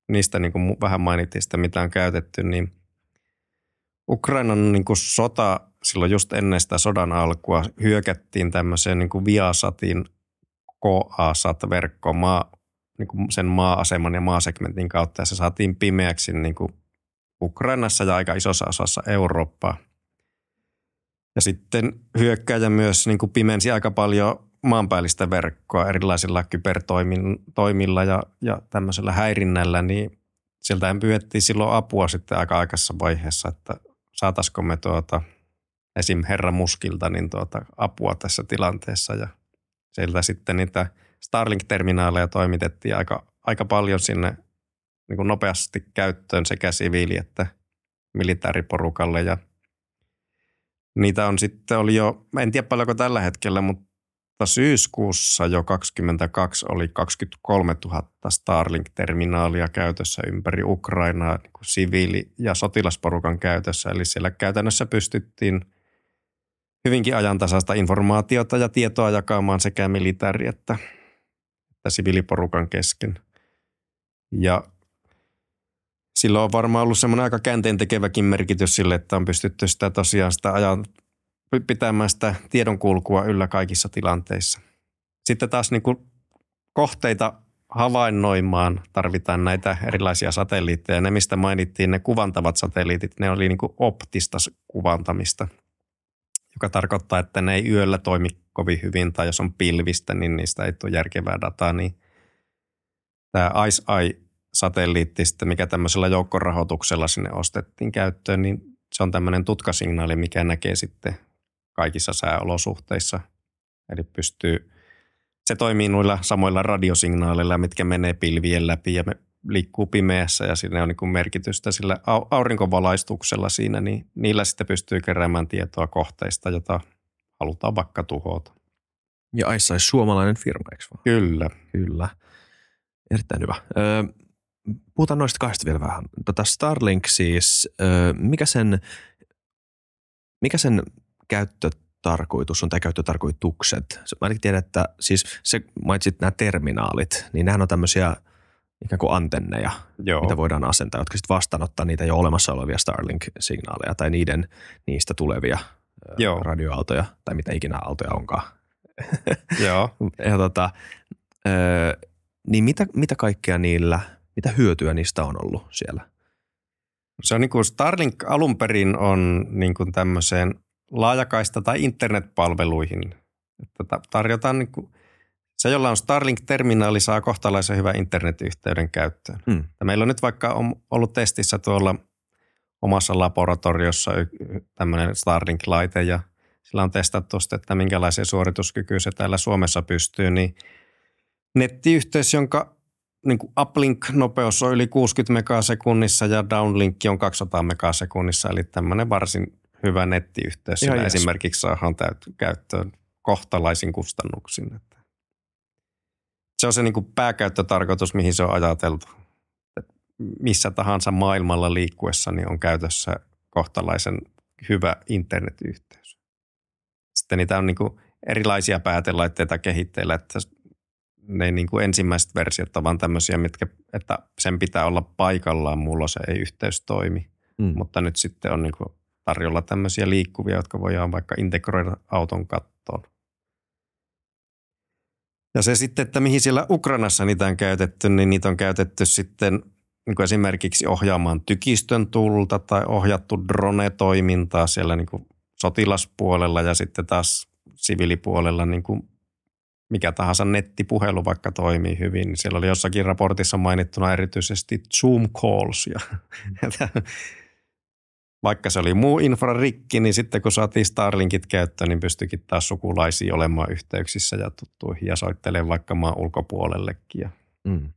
niistä niin kuin vähän mainittiin sitä, mitä on käytetty, niin Ukrainan niin kuin sota silloin just ennen sitä sodan alkua hyökättiin tämmöiseen niin kuin Viasatin KA-SAT-verkkoon maa, niin kuin sen maa-aseman ja maasegmentin kautta ja se saatiin pimeäksi niin kuin Ukrainassa ja aika isossa osassa Eurooppaa. Ja sitten hyökkäjä myös niin kuin pimensi aika paljon maanpäällistä verkkoa erilaisilla kybertoimilla ja, ja tämmöisellä häirinnällä, niin sieltä pyydettiin silloin apua sitten aika aikaisessa vaiheessa, että saataisiko me tuota, esim. Herra Muskilta niin tuota, apua tässä tilanteessa ja sieltä sitten niitä Starlink-terminaaleja toimitettiin aika, aika paljon sinne niin kuin nopeasti käyttöön sekä siviili- että militaariporukalle ja niitä on sitten oli jo, en tiedä paljonko tällä hetkellä, mutta syyskuussa jo 22 oli 23 000 Starlink-terminaalia käytössä ympäri Ukrainaa niin kuin siviili- ja sotilasporukan käytössä. Eli siellä käytännössä pystyttiin hyvinkin ajantasaista informaatiota ja tietoa jakamaan sekä militaari- että, että siviiliporukan kesken. Ja silloin on varmaan ollut semmoinen aika käänteen tekeväkin merkitys sille, että on pystytty sitä tosiaan sitä ajan, pitämään sitä tiedonkulkua yllä kaikissa tilanteissa. Sitten taas niin kuin kohteita havainnoimaan tarvitaan näitä erilaisia satelliitteja. Ne, mistä mainittiin, ne kuvantavat satelliitit, ne oli niin kuin optista kuvantamista, joka tarkoittaa, että ne ei yöllä toimi kovin hyvin, tai jos on pilvistä, niin niistä ei tule järkevää dataa, niin tämä Ice Eye-satelliitti, sitten, mikä tämmöisellä joukkorahoituksella sinne ostettiin käyttöön, niin se on tämmöinen tutkasignaali, mikä näkee sitten kaikissa sääolosuhteissa. Eli pystyy, se toimii noilla samoilla radiosignaaleilla, mitkä menee pilvien läpi ja me liikkuu pimeässä ja sinne on niin merkitystä sillä aurinkovalaistuksella siinä, niin niillä sitten pystyy keräämään tietoa kohteista, jota halutaan vaikka tuhota. Ja Aissa suomalainen firma, eikö vaan? Kyllä. Kyllä. Erittäin hyvä. Öö, puhutaan noista kahdesta vielä vähän. Tota Starlink siis, öö, mikä sen, mikä sen käyttötarkoitus on tai käyttötarkoitukset. Mä tiedän, että siis se mainitsit nämä terminaalit, niin nehän on tämmöisiä ikään kuin antenneja, Joo. mitä voidaan asentaa, jotka sitten vastaanottaa niitä jo olemassa olevia Starlink-signaaleja tai niiden niistä tulevia Joo. radioaaltoja tai mitä ikinä aaltoja onkaan. [laughs] Joo. ja tota, niin mitä, mitä kaikkea niillä, mitä hyötyä niistä on ollut siellä? Se on niin kuin Starlink alun perin on niin kuin tämmöiseen laajakaista tai internetpalveluihin. Että tarjotaan niin kuin, se, jolla on Starlink-terminaali, saa kohtalaisen hyvän internetyhteyden käyttöön. Hmm. Ja meillä on nyt vaikka on ollut testissä tuolla omassa laboratoriossa tämmöinen Starlink-laite ja sillä on testattu sitten, että minkälaisia suorituskykyä se täällä Suomessa pystyy, niin nettiyhteys, jonka niin kuin uplink-nopeus on yli 60 megasekunnissa ja downlink on 200 megasekunnissa, eli tämmöinen varsin hyvä nettiyhteys sillä yes. esimerkiksi saadaan käyttöön kohtalaisin kustannuksin. Se on se niin kuin pääkäyttötarkoitus, mihin se on ajateltu. Että missä tahansa maailmalla liikkuessa niin on käytössä kohtalaisen hyvä internetyhteys. Sitten niitä on niin kuin erilaisia päätelaitteita kehitteillä, että ne niin kuin ensimmäiset versiot ovat tämmöisiä, mitkä, että sen pitää olla paikallaan, mulla se ei yhteys toimi. Mm. Mutta nyt sitten on niin kuin tarjolla tämmöisiä liikkuvia, jotka voidaan vaikka integroida auton kattoon. Ja se sitten, että mihin siellä Ukrainassa niitä on käytetty, niin niitä on käytetty sitten niin kuin esimerkiksi ohjaamaan tykistön tulta tai ohjattu drone-toimintaa siellä niin kuin sotilaspuolella ja sitten taas siviilipuolella niin kuin mikä tahansa nettipuhelu vaikka toimii hyvin. Niin siellä oli jossakin raportissa mainittuna erityisesti Zoom calls ja, [laughs] vaikka se oli muu infra rikki, niin sitten kun saatiin Starlinkit käyttöön, niin pystyikin taas sukulaisiin olemaan yhteyksissä ja tuttuihin ja soittelemaan vaikka maan ulkopuolellekin. Ja mm.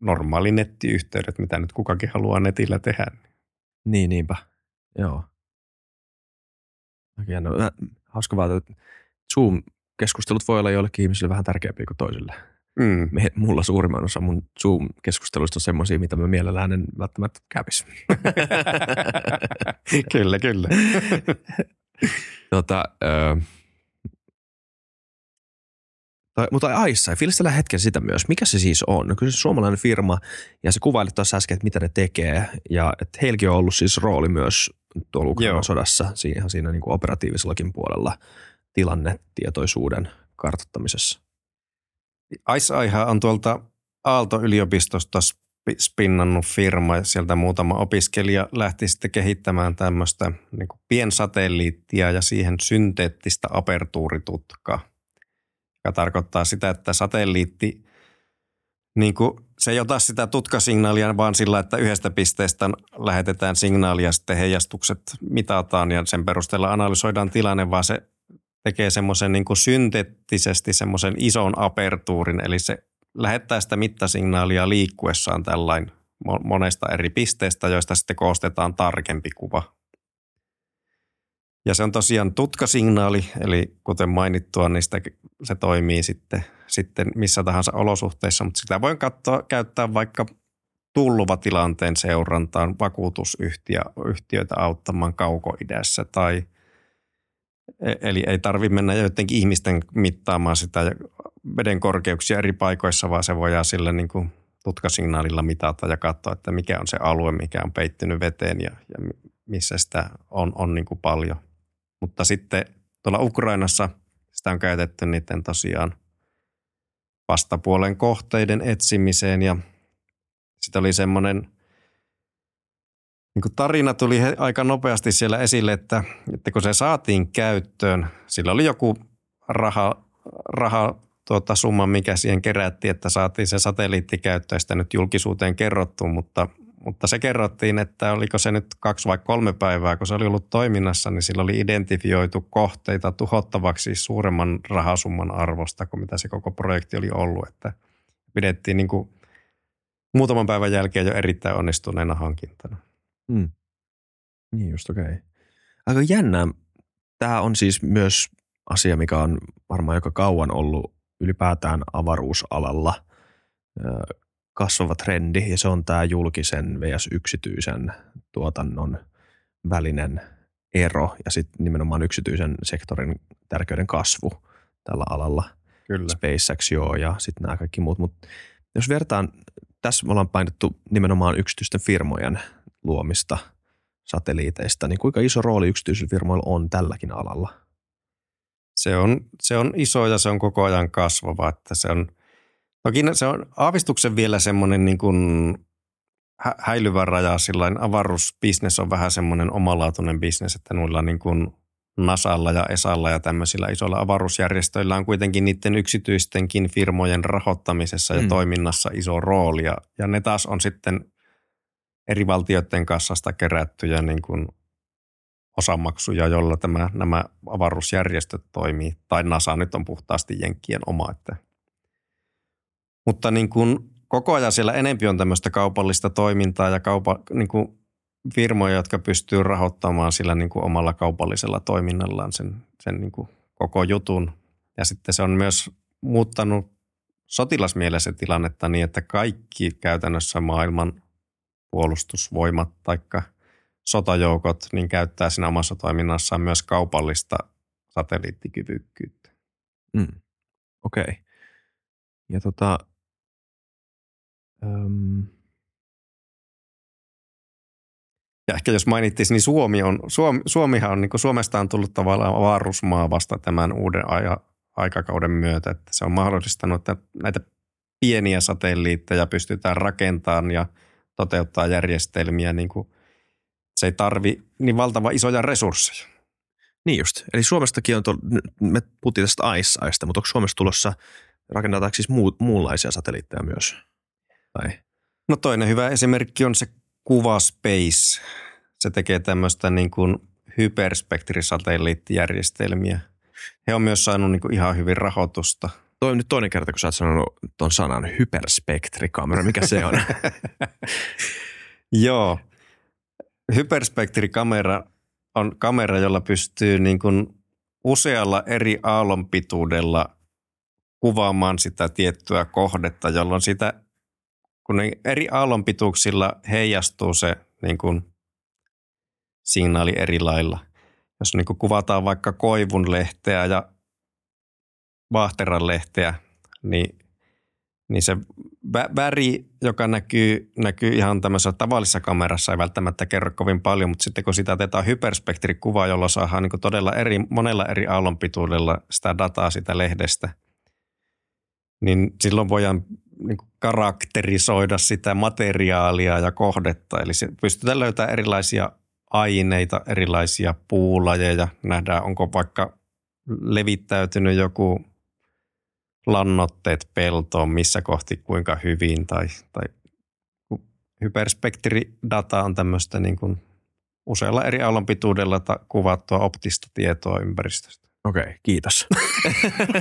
Normaali nettiyhteydet, mitä nyt kukakin haluaa netillä tehdä. Niin, niinpä. Joo. Okay, no, hauska vaan, että Zoom-keskustelut voi olla joillekin ihmisille vähän tärkeämpiä kuin toisille. Mm. Me, mulla suurimman osa mun Zoom-keskusteluista on semmoisia, mitä mä mielellään en välttämättä kävisi. [laughs] kyllä, kyllä. [laughs] tota, ö, tai, mutta Aissa, fiilistellä hetken sitä myös. Mikä se siis on? No, kyllä se suomalainen firma, ja se kuvailit tuossa äsken, että mitä ne tekee, ja että heilläkin on ollut siis rooli myös tuolla Ukrainan sodassa, siinä, siinä niin kuin operatiivisellakin puolella tilannetietoisuuden kartoittamisessa. Aiha on tuolta Aalto-yliopistosta spinnannut firma ja sieltä muutama opiskelija lähti sitten kehittämään tämmöistä niin piensatelliittia ja siihen synteettistä apertuuritutkaa, joka tarkoittaa sitä, että satelliitti niin kuin, se ei ota sitä tutkasignaalia vaan sillä, että yhdestä pisteestä lähetetään signaalia, sitten heijastukset mitataan ja sen perusteella analysoidaan tilanne, vaan se tekee semmoisen niin synteettisesti semmoisen ison apertuurin, eli se lähettää sitä mittasignaalia liikkuessaan tällain monesta eri pisteestä, joista sitten koostetaan tarkempi kuva. Ja se on tosiaan tutkasignaali, eli kuten mainittua, niin sitä, se toimii sitten, sitten missä tahansa olosuhteissa, mutta sitä voi katsoa, käyttää vaikka tulluvatilanteen seurantaan vakuutusyhtiöitä auttamaan kaukoidässä tai – eli ei tarvitse mennä jotenkin ihmisten mittaamaan sitä veden korkeuksia eri paikoissa, vaan se voidaan sillä niin kuin tutkasignaalilla mitata ja katsoa, että mikä on se alue, mikä on peittynyt veteen ja, ja missä sitä on, on niin kuin paljon. Mutta sitten tuolla Ukrainassa sitä on käytetty niiden tosiaan vastapuolen kohteiden etsimiseen ja sitten oli semmoinen – niin kuin tarina tuli aika nopeasti siellä esille, että, että kun se saatiin käyttöön, sillä oli joku raha, raha tuota, summa, mikä siihen kerättiin, että saatiin se satelliitti käyttöön, sitä nyt julkisuuteen kerrottu, mutta, mutta se kerrottiin, että oliko se nyt kaksi vai kolme päivää, kun se oli ollut toiminnassa, niin sillä oli identifioitu kohteita tuhottavaksi suuremman rahasumman arvosta kuin mitä se koko projekti oli ollut, että pidettiin niin kuin muutaman päivän jälkeen jo erittäin onnistuneena hankintana. Mm. Niin just, okei. Okay. Aika jännä. Tämä on siis myös asia, mikä on varmaan joka kauan ollut ylipäätään avaruusalalla kasvava trendi, ja se on tämä julkisen vs. yksityisen tuotannon välinen ero, ja sitten nimenomaan yksityisen sektorin tärkeyden kasvu tällä alalla. Kyllä. SpaceX joo, ja sitten nämä kaikki muut. Mutta jos vertaan, tässä me ollaan painettu nimenomaan yksityisten firmojen luomista satelliiteista, niin kuinka iso rooli yksityisillä firmoilla on tälläkin alalla? Se on, se on iso ja se on koko ajan kasvava, että se on, toki se on aavistuksen vielä semmoinen niin kuin häilyvä raja, sillä avaruusbisnes on vähän semmoinen omalaatuinen bisnes, että noilla niin kuin NASAlla ja ESAlla ja tämmöisillä isoilla avaruusjärjestöillä on kuitenkin niiden yksityistenkin firmojen rahoittamisessa ja mm. toiminnassa iso rooli. Ja, ja ne taas on sitten eri valtioiden kassasta kerättyjä niin kuin osamaksuja, jolla tämä, nämä avaruusjärjestöt toimii. Tai NASA nyt on puhtaasti Jenkkien oma. Että. Mutta niin kuin koko ajan siellä enempi on tämmöistä kaupallista toimintaa ja kaupa, niin kuin firmoja, jotka pystyy rahoittamaan sillä niin kuin omalla kaupallisella toiminnallaan sen, sen niin kuin koko jutun. Ja sitten se on myös muuttanut sotilasmielessä tilannetta niin, että kaikki käytännössä maailman puolustusvoimat tai sotajoukot niin käyttää siinä omassa toiminnassaan myös kaupallista satelliittikyvykkyyttä. Mm. Okei. Okay. Ja tota, um... Ja ehkä jos mainittiin, niin Suomi on, Suomi, Suomihan on, niin kuin Suomesta on tullut tavallaan avaruusmaa vasta tämän uuden aja, aikakauden myötä, että se on mahdollistanut, että näitä pieniä satelliitteja pystytään rakentamaan ja – toteuttaa järjestelmiä, niin kuin se ei tarvi niin valtava isoja resursseja. Niin just. Eli Suomestakin on, tuolla, me puhuttiin tästä ICEista, mutta onko Suomessa tulossa, rakennetaanko siis muu, muunlaisia satelliitteja myös? Tai? No toinen hyvä esimerkki on se Kuva Space. Se tekee tämmöistä niin kuin hyperspektrisatelliittijärjestelmiä. He on myös saanut niin kuin ihan hyvin rahoitusta – Toi on nyt toinen kerta, kun sä oot sanonut ton sanan hyperspektrikamera. Mikä se on? [laughs] Joo. Hyperspektrikamera on kamera, jolla pystyy niin kuin usealla eri aallonpituudella kuvaamaan sitä tiettyä kohdetta, jolloin sitä, kun eri aallonpituuksilla heijastuu se niin kuin signaali eri lailla. Jos niin kuin kuvataan vaikka koivun lehteä ja vaahteran lehteä, niin, niin se väri, joka näkyy, näkyy ihan tämmöisessä tavallisessa kamerassa, ei välttämättä kerro kovin paljon, mutta sitten kun sitä otetaan hyperspektrikuvaa, jolla saadaan niin todella eri, monella eri aallonpituudella sitä dataa sitä lehdestä, niin silloin voidaan niin karakterisoida sitä materiaalia ja kohdetta. Eli se pystytään löytämään erilaisia aineita, erilaisia puulajeja. Nähdään, onko vaikka levittäytynyt joku lannoitteet peltoon, missä kohti kuinka hyvin tai, tai hyperspektridata on tämmöistä niin kuin usealla eri aallonpituudella kuvattua optista tietoa ympäristöstä. Okei, okay, kiitos.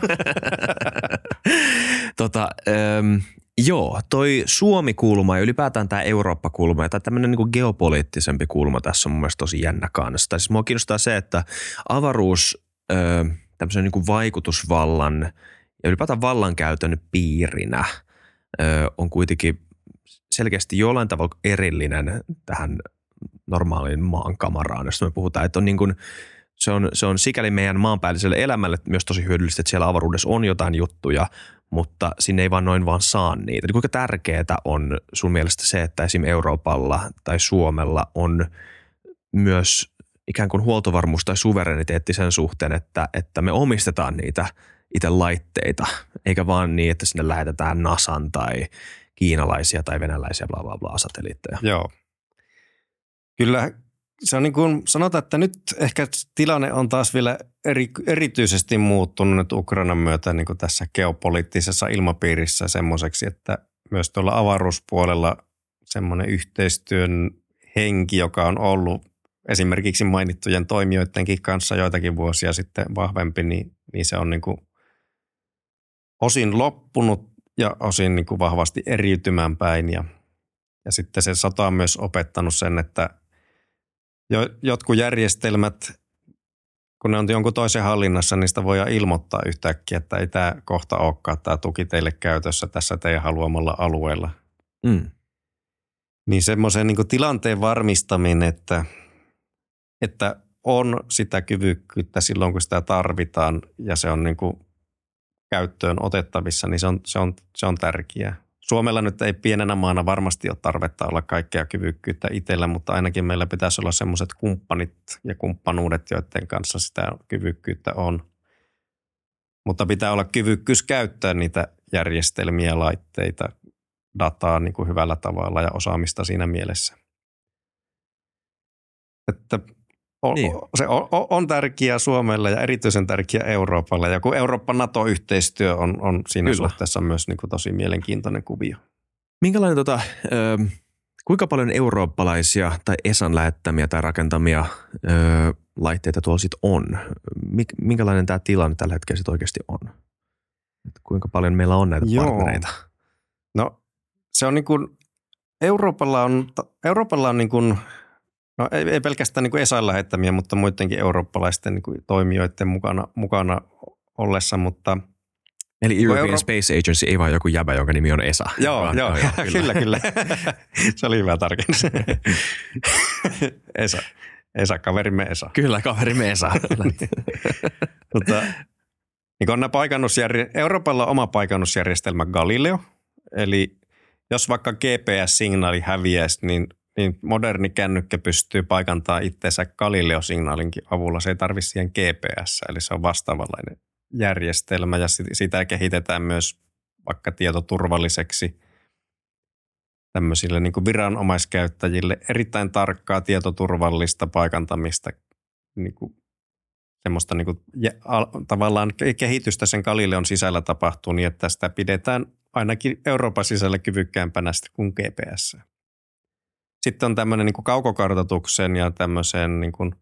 [laughs] tota, ähm, joo, toi Suomi-kulma ja ylipäätään tämä Eurooppa-kulma tai tämmöinen niin geopoliittisempi kulma tässä on mun mielestä tosi jännä kanssa. Tai siis mua kiinnostaa se, että avaruus äh, tämmöisen niin vaikutusvallan – ja ylipäätään vallankäytön piirinä ö, on kuitenkin selkeästi jollain tavalla erillinen tähän normaaliin maankamaraan, josta me puhutaan, että on niin kuin, se, on, se on sikäli meidän maanpäälliselle elämälle myös tosi hyödyllistä, että siellä avaruudessa on jotain juttuja, mutta sinne ei vaan noin vaan saa niitä. Eli kuinka tärkeää on sun mielestä se, että esim. Euroopalla tai Suomella on myös ikään kuin huoltovarmuus tai suvereniteetti sen suhteen, että, että me omistetaan niitä – itse laitteita, eikä vaan niin, että sinne lähetetään NASAn tai kiinalaisia tai venäläisiä bla bla bla satelliitteja. Joo. Kyllä se on niin kuin, sanotaan, että nyt ehkä tilanne on taas vielä eri, erityisesti muuttunut nyt Ukrainan myötä niin kuin tässä geopoliittisessa ilmapiirissä semmoiseksi, että myös tuolla avaruuspuolella semmoinen yhteistyön henki, joka on ollut esimerkiksi mainittujen toimijoidenkin kanssa joitakin vuosia sitten vahvempi, niin, niin se on niin kuin osin loppunut ja osin niin kuin vahvasti eriytymään päin. Ja, ja sitten se sota on myös opettanut sen, että jo, jotkut järjestelmät, kun ne on jonkun toisen hallinnassa, niistä voi ilmoittaa yhtäkkiä, että ei tämä kohta olekaan tämä tuki teille käytössä tässä teidän haluamalla alueella. Mm. Niin semmoisen niin tilanteen varmistaminen, että, että on sitä kyvykkyyttä silloin, kun sitä tarvitaan ja se on niin kuin käyttöön otettavissa, niin se on, se on, se on tärkeää. Suomella nyt ei pienenä maana varmasti ole tarvetta olla kaikkea kyvykkyyttä itsellä, mutta ainakin meillä pitäisi olla sellaiset kumppanit ja kumppanuudet, joiden kanssa sitä kyvykkyyttä on. Mutta pitää olla kyvykkyys käyttää niitä järjestelmiä, laitteita, dataa niin kuin hyvällä tavalla ja osaamista siinä mielessä. Että on, niin. se on, on tärkeää Suomelle ja erityisen tärkeää Euroopalle. Ja kun Eurooppa-NATO-yhteistyö on, on siinä Kyllä. suhteessa myös niin kuin tosi mielenkiintoinen kuvio. Minkälainen, tota, ö, kuinka paljon eurooppalaisia tai ESAn lähettämiä tai rakentamia ö, laitteita tuolla sitten on? Minkälainen tämä tilanne tällä hetkellä sitten oikeasti on? Et kuinka paljon meillä on näitä Joo. partnereita? No se on niin kuin, Euroopalla on, Euroopalla on niin kuin No ei, ei pelkästään niin ESAin lähettämiä, mutta muidenkin eurooppalaisten niin toimijoiden mukana, mukana ollessa, mutta – Eli European Euro- Space Agency ei vaan joku jäbä, jonka nimi on ESA. Joo, vaan, joo, joo, joo kyllä, kyllä. [laughs] Se oli hyvä tarkennus. [laughs] ESA. ESA, kaverimme ESA. Kyllä, kaverimme ESA. [laughs] mutta niin on paikannusjärje- Euroopalla on oma paikannusjärjestelmä Galileo, eli jos vaikka GPS-signaali häviäisi, niin niin moderni kännykkä pystyy paikantamaan itseensä Galileo-signaalinkin avulla. Se ei tarvitse siihen GPS, eli se on vastaavanlainen järjestelmä ja sitä kehitetään myös vaikka tietoturvalliseksi tämmöisille niin kuin viranomaiskäyttäjille erittäin tarkkaa tietoturvallista paikantamista, niin kuin semmoista niin kuin, ja, tavallaan kehitystä sen Galileon sisällä tapahtuu niin, että sitä pidetään ainakin Euroopan sisällä kyvykkäämpänä kuin GPS. Sitten on tämmöinen niin kaukokartoituksen ja tämmöisen niin kuin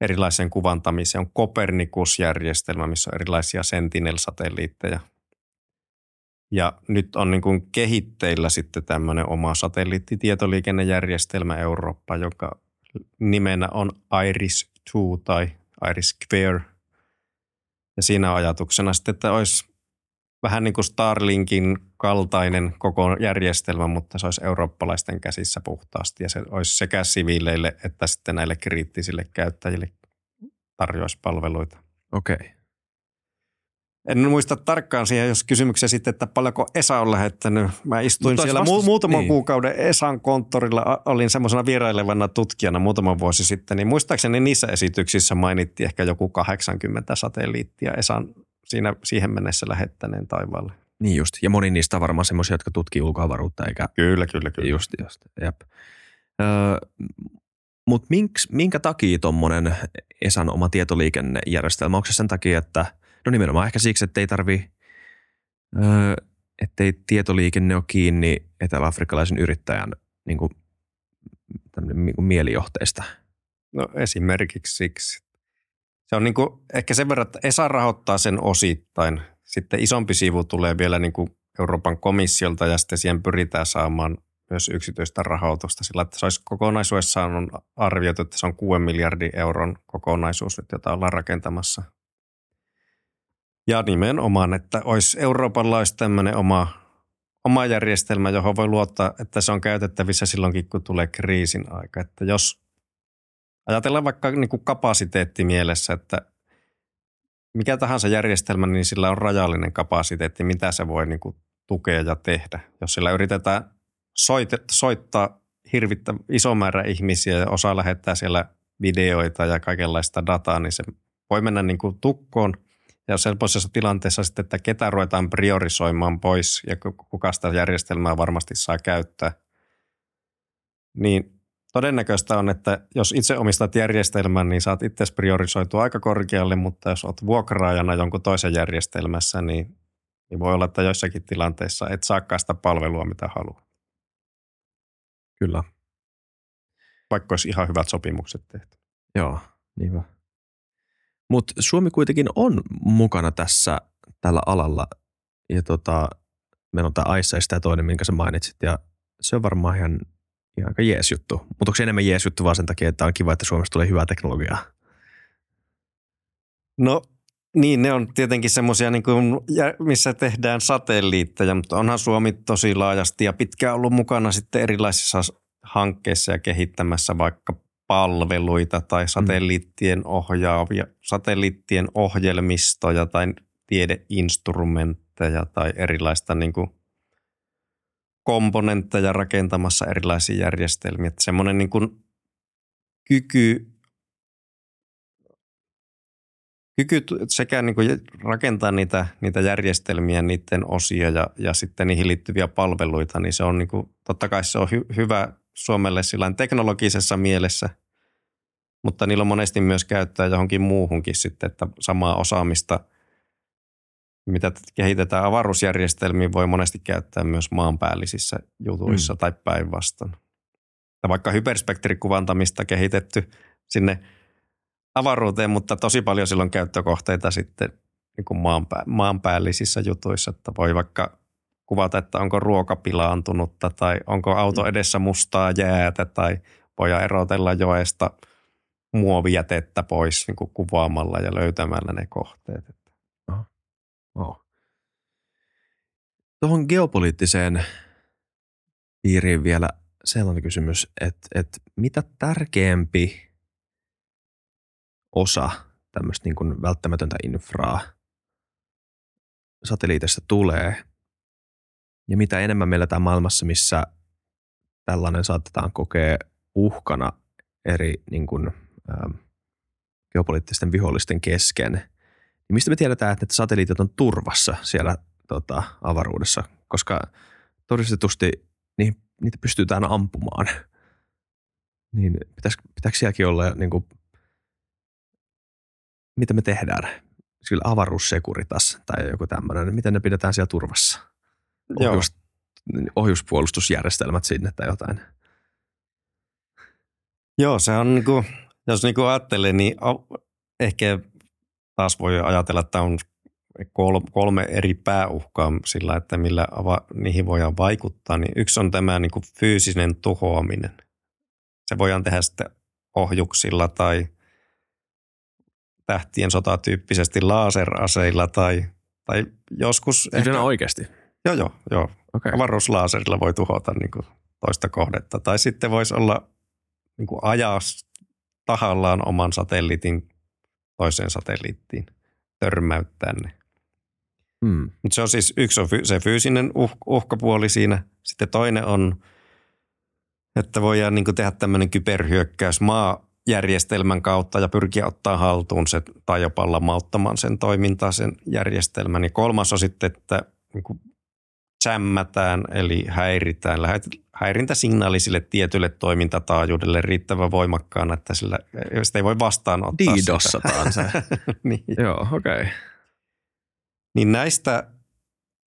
erilaisen kuvantamiseen on Kopernikus-järjestelmä, missä on erilaisia Sentinel-satelliitteja. Ja nyt on niin kuin kehitteillä sitten tämmöinen oma satelliittitietoliikennejärjestelmä Eurooppa, joka nimenä on Iris-2 tai Iris Square. Ja siinä ajatuksena sitten, että olisi vähän niin kuin Starlinkin kaltainen koko järjestelmä, mutta se olisi eurooppalaisten käsissä puhtaasti ja se olisi sekä siviileille että sitten näille kriittisille käyttäjille tarjoaisi palveluita. Okei. Okay. En muista tarkkaan siihen, jos kysymyksiä sitten, että paljonko Esa on lähettänyt. Mä istuin Mutta siellä vastus... muutaman niin. kuukauden Esan konttorilla, olin semmoisena vierailevana tutkijana muutama vuosi sitten, niin muistaakseni niissä esityksissä mainittiin ehkä joku 80 satelliittia Esan siinä, siihen mennessä lähettäneen taivaalle. Niin just, ja moni niistä on varmaan semmoisia, jotka tutkii ulkoavaruutta, eikä... Kyllä, kyllä, kyllä. Just, just, jep. Öö, Mutta minkä takia tuommoinen Esan oma tietoliikennejärjestelmä, onko se sen takia, että – No nimenomaan ehkä siksi, että ei tarvi, öö, ettei tietoliikenne ole kiinni etelä-afrikkalaisen yrittäjän niin kuin, niin kuin mielijohteista. No esimerkiksi siksi. Se on niin kuin, ehkä sen verran, että ESA rahoittaa sen osittain. Sitten isompi sivu tulee vielä niin kuin Euroopan komissiolta ja sitten siihen pyritään saamaan myös yksityistä rahoitusta sillä, että se olisi kokonaisuudessaan on arvioitu, että se on 6 miljardin euron kokonaisuus, jota ollaan rakentamassa – ja nimenomaan, että olisi eurooppalaista tämmöinen oma, oma järjestelmä, johon voi luottaa, että se on käytettävissä silloinkin, kun tulee kriisin aika. Että jos ajatellaan vaikka niin kuin kapasiteetti mielessä, että mikä tahansa järjestelmä, niin sillä on rajallinen kapasiteetti, mitä se voi niin kuin tukea ja tehdä. Jos sillä yritetään soittaa hirvittä iso määrä ihmisiä ja osa lähettää siellä videoita ja kaikenlaista dataa, niin se voi mennä niin kuin tukkoon – ja sellaisessa tilanteessa sitten, että ketä ruvetaan priorisoimaan pois ja kuka sitä järjestelmää varmasti saa käyttää, niin todennäköistä on, että jos itse omistat järjestelmän, niin saat itse priorisoitua aika korkealle, mutta jos olet vuokraajana jonkun toisen järjestelmässä, niin, niin voi olla, että joissakin tilanteissa et saakaan sitä palvelua, mitä haluaa. Kyllä. Vaikka olisi ihan hyvät sopimukset tehty. Joo, niin vaan. Mutta Suomi kuitenkin on mukana tässä tällä alalla. Ja tota, meillä on tämä Aissa ja sitä toinen, minkä sä mainitsit. Ja se on varmaan ihan, ihan aika jees juttu. Mutta onko se enemmän jees juttu vaan sen takia, että on kiva, että Suomessa tulee hyvää teknologiaa? No niin, ne on tietenkin semmoisia, niin missä tehdään satelliitteja, mutta onhan Suomi tosi laajasti ja pitkään ollut mukana sitten erilaisissa hankkeissa ja kehittämässä vaikka palveluita tai mm. satelliittien ohjaavia, satelliittien ohjelmistoja tai tiedeinstrumentteja tai erilaista niin kuin komponentteja rakentamassa erilaisia järjestelmiä. Että semmoinen niin kuin kyky, kyky sekä niin kuin rakentaa niitä, niitä järjestelmiä, niiden osia ja, ja sitten niihin liittyviä palveluita, niin se on niin kuin, totta kai se on hy, hyvä Suomelle sillä teknologisessa mielessä, mutta niillä on monesti myös käyttää johonkin muuhunkin sitten, että samaa osaamista, mitä kehitetään avaruusjärjestelmiin, voi monesti käyttää myös maanpäällisissä jutuissa mm. tai päinvastoin. Vaikka hyperspektrikuvantamista kehitetty sinne avaruuteen, mutta tosi paljon silloin käyttökohteita sitten niin kuin maanpää, maanpäällisissä jutuissa, että voi vaikka kuvata, että onko ruoka pilaantunutta tai onko auto mm. edessä mustaa jäätä tai voi erotella joesta muovijätettä pois niin kuin kuvaamalla ja löytämällä ne kohteet. Oh. Oh. Tuohon geopoliittiseen piiriin vielä sellainen kysymys, että, että mitä tärkeämpi osa tämmöistä niin kuin välttämätöntä infraa satelliitista tulee – ja mitä enemmän meillä tämä maailmassa, missä tällainen saatetaan kokea uhkana eri niin kuin, ähm, geopoliittisten vihollisten kesken, niin mistä me tiedetään, että satelliitit on turvassa siellä tota, avaruudessa, koska todistetusti niin, niitä pystytään ampumaan. Niin pitäis, pitääkö sielläkin olla, niin kuin, mitä me tehdään? Sillä avaruussekuritas tai joku tämmöinen, miten ne pidetään siellä turvassa? ohjus, ohjuspuolustusjärjestelmät sinne tai jotain. Joo, se on niin kuin, jos niin kuin ajattelee, niin ehkä taas voi ajatella, että on kolme eri pääuhkaa sillä, että millä niihin voidaan vaikuttaa. Niin yksi on tämä niin kuin fyysinen tuhoaminen. Se voidaan tehdä sitten ohjuksilla tai tähtien sotatyyppisesti laaseraseilla tai Tai joskus... Siis ehkä... oikeasti? Joo, joo, joo. Okay. Avaruuslaaserilla voi tuhota niin kuin toista kohdetta. Tai sitten voisi olla niin kuin ajaa tahallaan oman satelliitin toiseen satelliittiin, törmäyttää ne. Hmm. Mutta se on siis, yksi on se fyysinen uh, uhkapuoli siinä. Sitten toinen on, että voidaan niin tehdä tämmöinen kyberhyökkäys maajärjestelmän kautta ja pyrkiä ottaa haltuun se tai jopa lamauttamaan sen toimintaa, sen järjestelmän. Ja kolmas on sitten, että niin sämmätään eli häiritään, häirintäsignaali sille tietylle toimintataajuudelle riittävän voimakkaana, että sillä, sitä ei voi vastaanottaa. Diidossataan se. [laughs] niin. Joo, okei. Okay. Niin näistä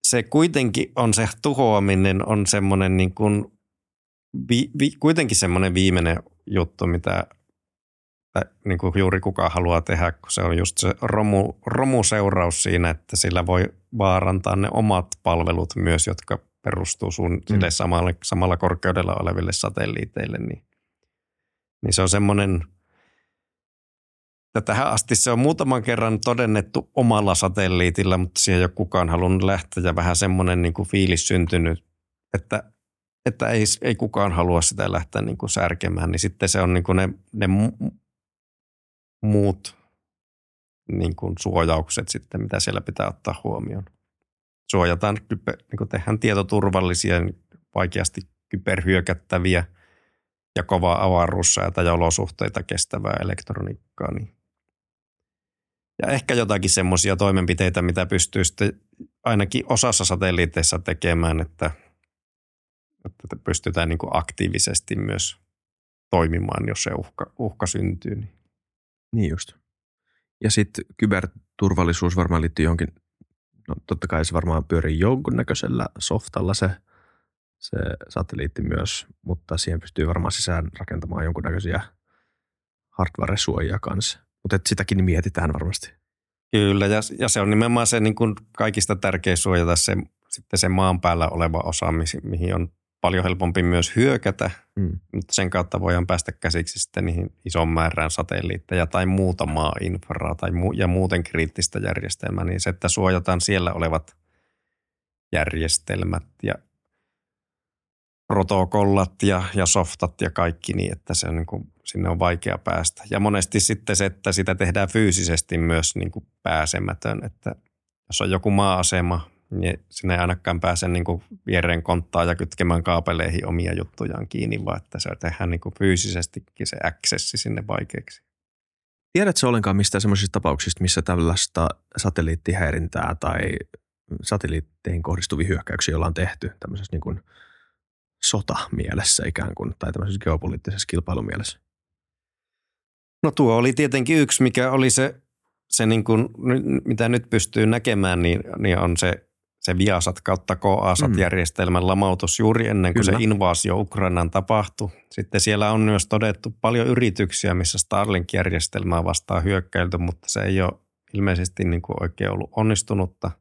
se kuitenkin on se tuhoaminen on semmoinen niin kuin, vi, vi, kuitenkin semmoinen viimeinen juttu, mitä niin kuin juuri kuka haluaa tehdä, kun se on just se romu, romuseuraus siinä, että sillä voi vaarantaa ne omat palvelut myös, jotka perustuu sun mm. sille samalle, samalla korkeudella oleville satelliiteille, niin, niin se on semmoinen, tähän asti se on muutaman kerran todennettu omalla satelliitilla, mutta siihen ei ole kukaan halunnut lähteä ja vähän semmoinen niin kuin fiilis syntynyt, että, että ei, ei kukaan halua sitä lähteä niin kuin särkemään, niin sitten se on niin kuin ne, ne muut niin kuin suojaukset sitten, mitä siellä pitää ottaa huomioon. Suojataan, niin tehdään tietoturvallisia, vaikeasti kyberhyökättäviä ja kovaa avaruussäätä ja olosuhteita kestävää elektroniikkaa. Niin. Ja ehkä jotakin semmoisia toimenpiteitä, mitä pystyy sitten ainakin osassa satelliiteissa tekemään, että, että pystytään niin aktiivisesti myös toimimaan, jos se uhka, uhka syntyy. Niin. Niin just. Ja sitten kyberturvallisuus varmaan liittyy johonkin, no totta kai se varmaan pyörii jonkunnäköisellä softalla se, se satelliitti myös, mutta siihen pystyy varmaan sisään rakentamaan jonkunnäköisiä hardware-suojia kanssa. Mutta sitäkin mietitään varmasti. Kyllä, ja, ja se on nimenomaan se niin kuin kaikista tärkein suojata se, sitten se maan päällä oleva osa, mihin on paljon helpompi myös hyökätä, mm. mutta sen kautta voidaan päästä käsiksi sitten niihin ison määrään satelliitteja tai muuta maa-infraa tai mu- ja muuten kriittistä järjestelmää, niin se, että suojataan siellä olevat järjestelmät ja protokollat ja, ja softat ja kaikki niin, että se on niin kuin, sinne on vaikea päästä. Ja monesti sitten se, että sitä tehdään fyysisesti myös niin kuin pääsemätön, että jos on joku maa-asema, niin sinne ei ainakaan pääse niin kuin viereen konttaa ja kytkemään kaapeleihin omia juttujaan kiinni, vaan että se tehdään niin kuin fyysisestikin se accessi sinne vaikeaksi. Tiedätkö ollenkaan mistä sellaisista tapauksista, missä tällaista satelliittihäirintää tai satelliitteihin kohdistuvia hyökkäyksiä ollaan tehty tämmöisessä niin kuin sota-mielessä ikään kuin, tai tämmöisessä geopoliittisessa kilpailumielessä? No tuo oli tietenkin yksi, mikä oli se, se niin kuin, mitä nyt pystyy näkemään, niin, niin on se se Viasat kautta KASAT-järjestelmän mm. lamautus juuri ennen kuin Kyllä. se invaasio Ukrainaan tapahtui. Sitten siellä on myös todettu paljon yrityksiä, missä Starlink-järjestelmää vastaan hyökkäilty, mutta se ei ole ilmeisesti niin kuin oikein ollut onnistunutta.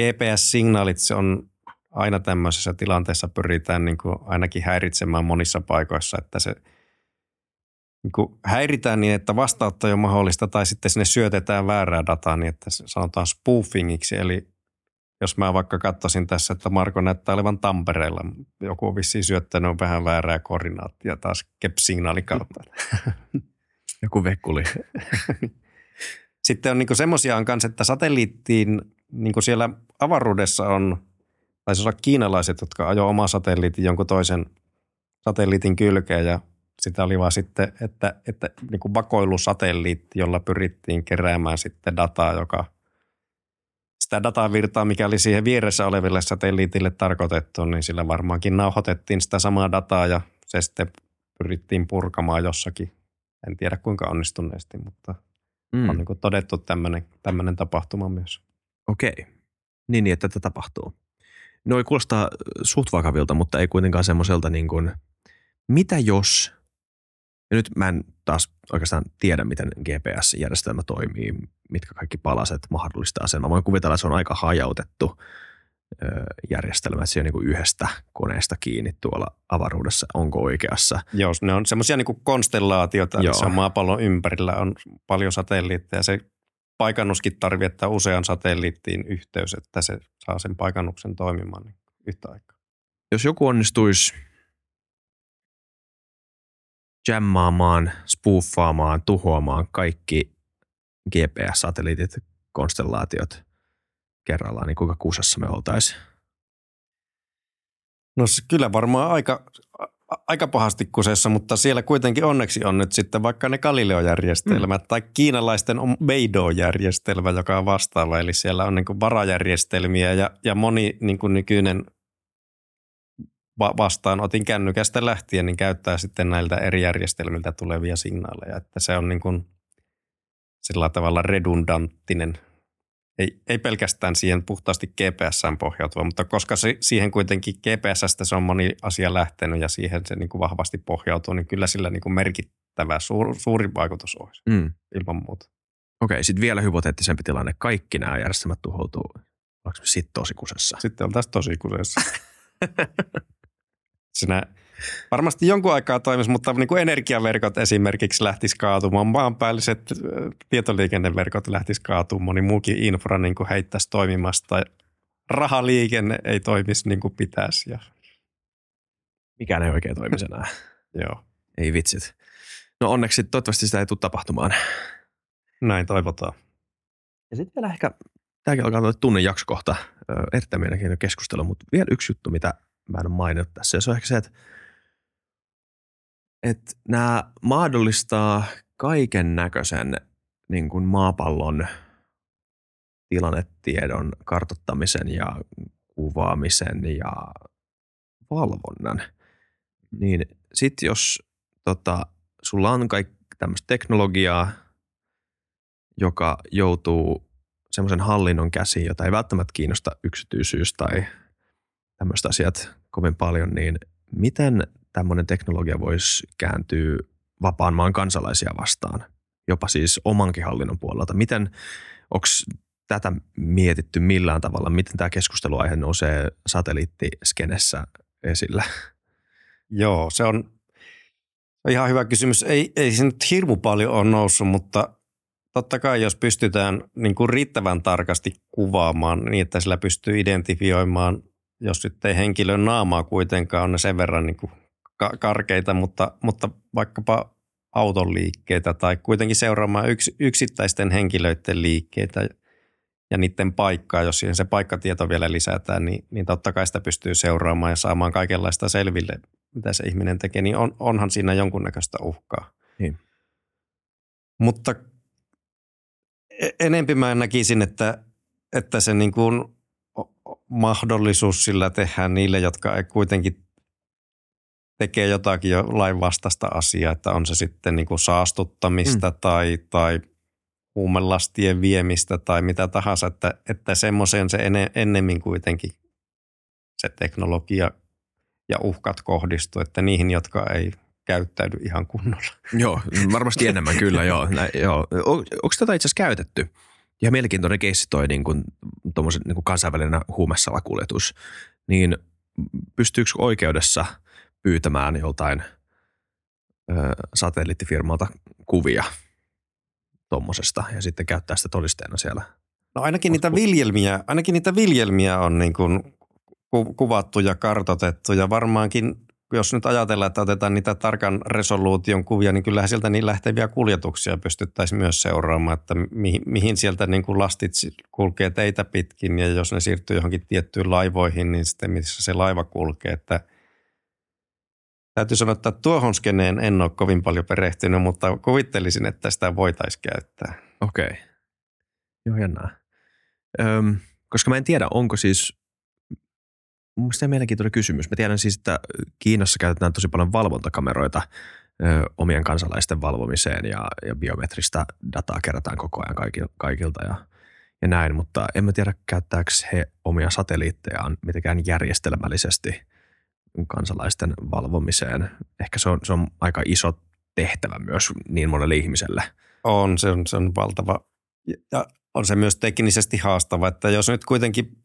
GPS-signaalit, se on aina tämmöisessä tilanteessa pyritään niin kuin ainakin häiritsemään monissa paikoissa, että se niin kuin häiritään niin, että vastaanotto on mahdollista tai sitten sinne syötetään väärää dataa niin, että se sanotaan spoofingiksi, eli jos mä vaikka katsoisin tässä, että Marko näyttää olevan Tampereella, joku on vissiin syöttänyt vähän väärää koordinaattia taas kep-signaalin kautta. [laughs] Joku vekkuli. [laughs] Sitten on niinku semmoisia on kanssa, että satelliittiin, niin siellä avaruudessa on, taisi olla kiinalaiset, jotka ajoi oma satelliitin jonkun toisen satelliitin kylkeen ja sitä oli vaan sitten, että, että niin kuin vakoilusatelliitti, jolla pyrittiin keräämään sitten dataa, joka – sitä datavirtaa, mikä oli siihen vieressä oleville satelliitille tarkoitettu, niin sillä varmaankin nauhoitettiin sitä samaa dataa ja se sitten pyrittiin purkamaan jossakin. En tiedä kuinka onnistuneesti, mutta mm. on niin todettu tämmöinen, tapahtuma myös. Okei, niin, niin että tätä tapahtuu. No ei kuulostaa suht vakavilta, mutta ei kuitenkaan semmoiselta niin kuin, mitä jos ja nyt mä en taas oikeastaan tiedä, miten GPS-järjestelmä toimii, mitkä kaikki palaset mahdollistaa sen. Mä voin kuvitella, että se on aika hajautettu järjestelmä, että se on niin yhdestä koneesta kiinni tuolla avaruudessa, onko oikeassa. Joo, ne on semmoisia niin konstellaatioita, Joo. missä on maapallon ympärillä on paljon satelliitteja. Se paikannuskin tarvitsee usean satelliittiin yhteys, että se saa sen paikannuksen toimimaan niin yhtä aikaa. Jos joku onnistuisi jammaamaan, spooffaamaan, tuhoamaan kaikki GPS-satelliitit, konstellaatiot kerrallaan, niin kuinka kusassa me oltaisiin? No kyllä varmaan aika, aika pahasti kusessa, mutta siellä kuitenkin onneksi on nyt sitten vaikka ne Galileo-järjestelmät mm. tai kiinalaisten on Beidou-järjestelmä, joka on vastaava. Eli siellä on niin kuin varajärjestelmiä ja, ja moni niin kuin nykyinen vastaan otin kännykästä lähtien, niin käyttää sitten näiltä eri järjestelmiltä tulevia signaaleja. Että se on niin kuin sillä tavalla redundanttinen – ei, ei pelkästään siihen puhtaasti GPSään pohjautuva, mutta koska se, siihen kuitenkin GPSstä se on moni asia lähtenyt ja siihen se niin kuin vahvasti pohjautuu, niin kyllä sillä niin kuin merkittävä suur, suuri vaikutus olisi mm. ilman muuta. Okei, sitten vielä hypoteettisempi tilanne. Kaikki nämä järjestelmät tuhoutuu. Onko sitten tosi kusessa? Sitten [laughs] on tässä tosi kusessa. Sinä Varmasti jonkun aikaa toimisi, mutta niin kuin energiaverkot esimerkiksi lähtisi kaatumaan, maanpäälliset tietoliikenneverkot lähtisi kaatumaan, moni muukin infra niin kuin heittäisi toimimasta. Rahaliikenne ei toimisi niin kuin pitäisi. Ja... Mikään ei oikein toimisi enää. [laughs] Joo. Ei vitsit. No onneksi toivottavasti sitä ei tule tapahtumaan. Näin toivotaan. Ja sitten vielä ehkä, tämäkin alkaa olla tunnin jaksokohta, erittäin mielenkiintoinen keskustelu, mutta vielä yksi juttu, mitä mä en ole maininnut tässä. Ja se on ehkä se, että että nämä mahdollistaa kaiken näköisen niin kuin maapallon tilannetiedon kartottamisen ja kuvaamisen ja valvonnan. Niin sitten jos tota, sulla on kaikki tämmöistä teknologiaa, joka joutuu semmoisen hallinnon käsiin, jota ei välttämättä kiinnosta yksityisyys tai tämmöiset asiat kovin paljon, niin miten tämmöinen teknologia voisi kääntyä vapaan maan kansalaisia vastaan, jopa siis omankin hallinnon puolelta. Miten, onko tätä mietitty millään tavalla? Miten tämä keskusteluaihe nousee satelliittiskenessä esillä? Joo, se on ihan hyvä kysymys. Ei, ei se nyt hirmu paljon ole noussut, mutta totta kai jos pystytään niin kuin riittävän tarkasti kuvaamaan niin, että sillä pystyy identifioimaan, jos nyt ei henkilön naamaa kuitenkaan on sen verran niin kuin karkeita, mutta, mutta vaikkapa auton liikkeitä tai kuitenkin seuraamaan yks, yksittäisten henkilöiden liikkeitä ja niiden paikkaa, jos siihen se paikkatieto vielä lisätään, niin, niin totta kai sitä pystyy seuraamaan ja saamaan kaikenlaista selville, mitä se ihminen tekee, niin on, onhan siinä jonkunnäköistä uhkaa. Niin. Mutta e-, enempi mä näkisin, että, että se niin kuin mahdollisuus sillä tehdään niille, jotka ei kuitenkin tekee jotakin jo lainvastaista asiaa, että on se sitten niin kuin saastuttamista mm. tai, tai huumelastien viemistä tai mitä tahansa, että, että semmoiseen se enne, ennemmin kuitenkin se teknologia ja uhkat kohdistuu, että niihin, jotka ei käyttäydy ihan kunnolla. Joo, varmasti enemmän kyllä, joo. [laughs] Nä, joo. Onko tätä itse asiassa käytetty? Ihan mielenkiintoinen keissi toi niin kuin, niin kuin kansainvälinen huumesalakuljetus. Niin pystyykö oikeudessa – pyytämään joltain ö, satelliittifirmalta kuvia tuommoisesta ja sitten käyttää sitä todisteena siellä. No ainakin niitä viljelmiä, ainakin niitä viljelmiä on niin kuin kuvattu ja kartotettu ja varmaankin jos nyt ajatellaan, että otetaan niitä tarkan resoluution kuvia, niin kyllähän sieltä niin lähteviä kuljetuksia pystyttäisiin myös seuraamaan, että mihin, mihin sieltä niin kuin lastit kulkee teitä pitkin ja jos ne siirtyy johonkin tiettyyn laivoihin, niin sitten missä se laiva kulkee, että – Täytyy sanoa, että tuohon skeneen en ole kovin paljon perehtynyt, mutta kuvittelisin, että sitä voitaisiin käyttää. Okei. Okay. Joo, jännää. Öm, koska mä en tiedä, onko siis, mun mielestä mielenkiintoinen kysymys. Mä tiedän siis, että Kiinassa käytetään tosi paljon valvontakameroita ö, omien kansalaisten valvomiseen ja, ja biometristä dataa kerätään koko ajan kaikilta ja, ja näin, mutta en mä tiedä, käyttääkö he omia satelliittejaan mitenkään järjestelmällisesti – kansalaisten valvomiseen. Ehkä se on, se on aika iso tehtävä myös niin monelle ihmiselle. On, se on, se on valtava. Ja on se myös teknisesti haastava, että jos nyt kuitenkin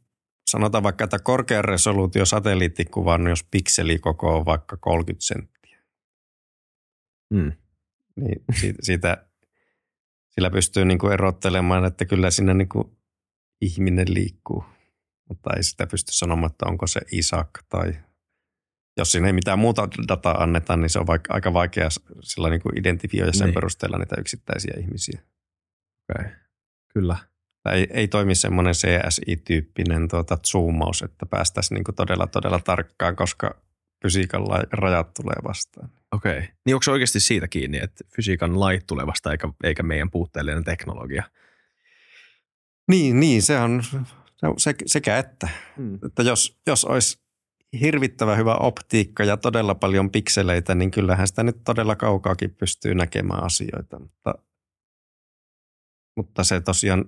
sanotaan vaikka, että korkean resoluutio satelliittikuva, niin jos pikselikoko on vaikka 30 senttiä, hmm. niin siitä, siitä, Sillä pystyy niin kuin erottelemaan, että kyllä siinä niin kuin ihminen liikkuu, mutta ei sitä pysty sanomaan, että onko se Isak tai jos siinä ei mitään muuta dataa anneta, niin se on vaikka aika vaikea sillä niin kuin identifioida sen niin. perusteella niitä yksittäisiä ihmisiä. Okay. kyllä. Ei, ei toimi semmoinen CSI-tyyppinen tuota, zoomaus, että päästäisiin niin kuin todella todella tarkkaan, koska fysiikan rajat tulee vastaan. Okei. Okay. Niin onko se oikeasti siitä kiinni, että fysiikan lait tulee vastaan eikä, eikä meidän puutteellinen teknologia? Niin, niin se on se, sekä että. Hmm. että jos, jos olisi hirvittävä hyvä optiikka ja todella paljon pikseleitä, niin kyllähän sitä nyt todella kaukaakin pystyy näkemään asioita. Mutta, mutta se tosiaan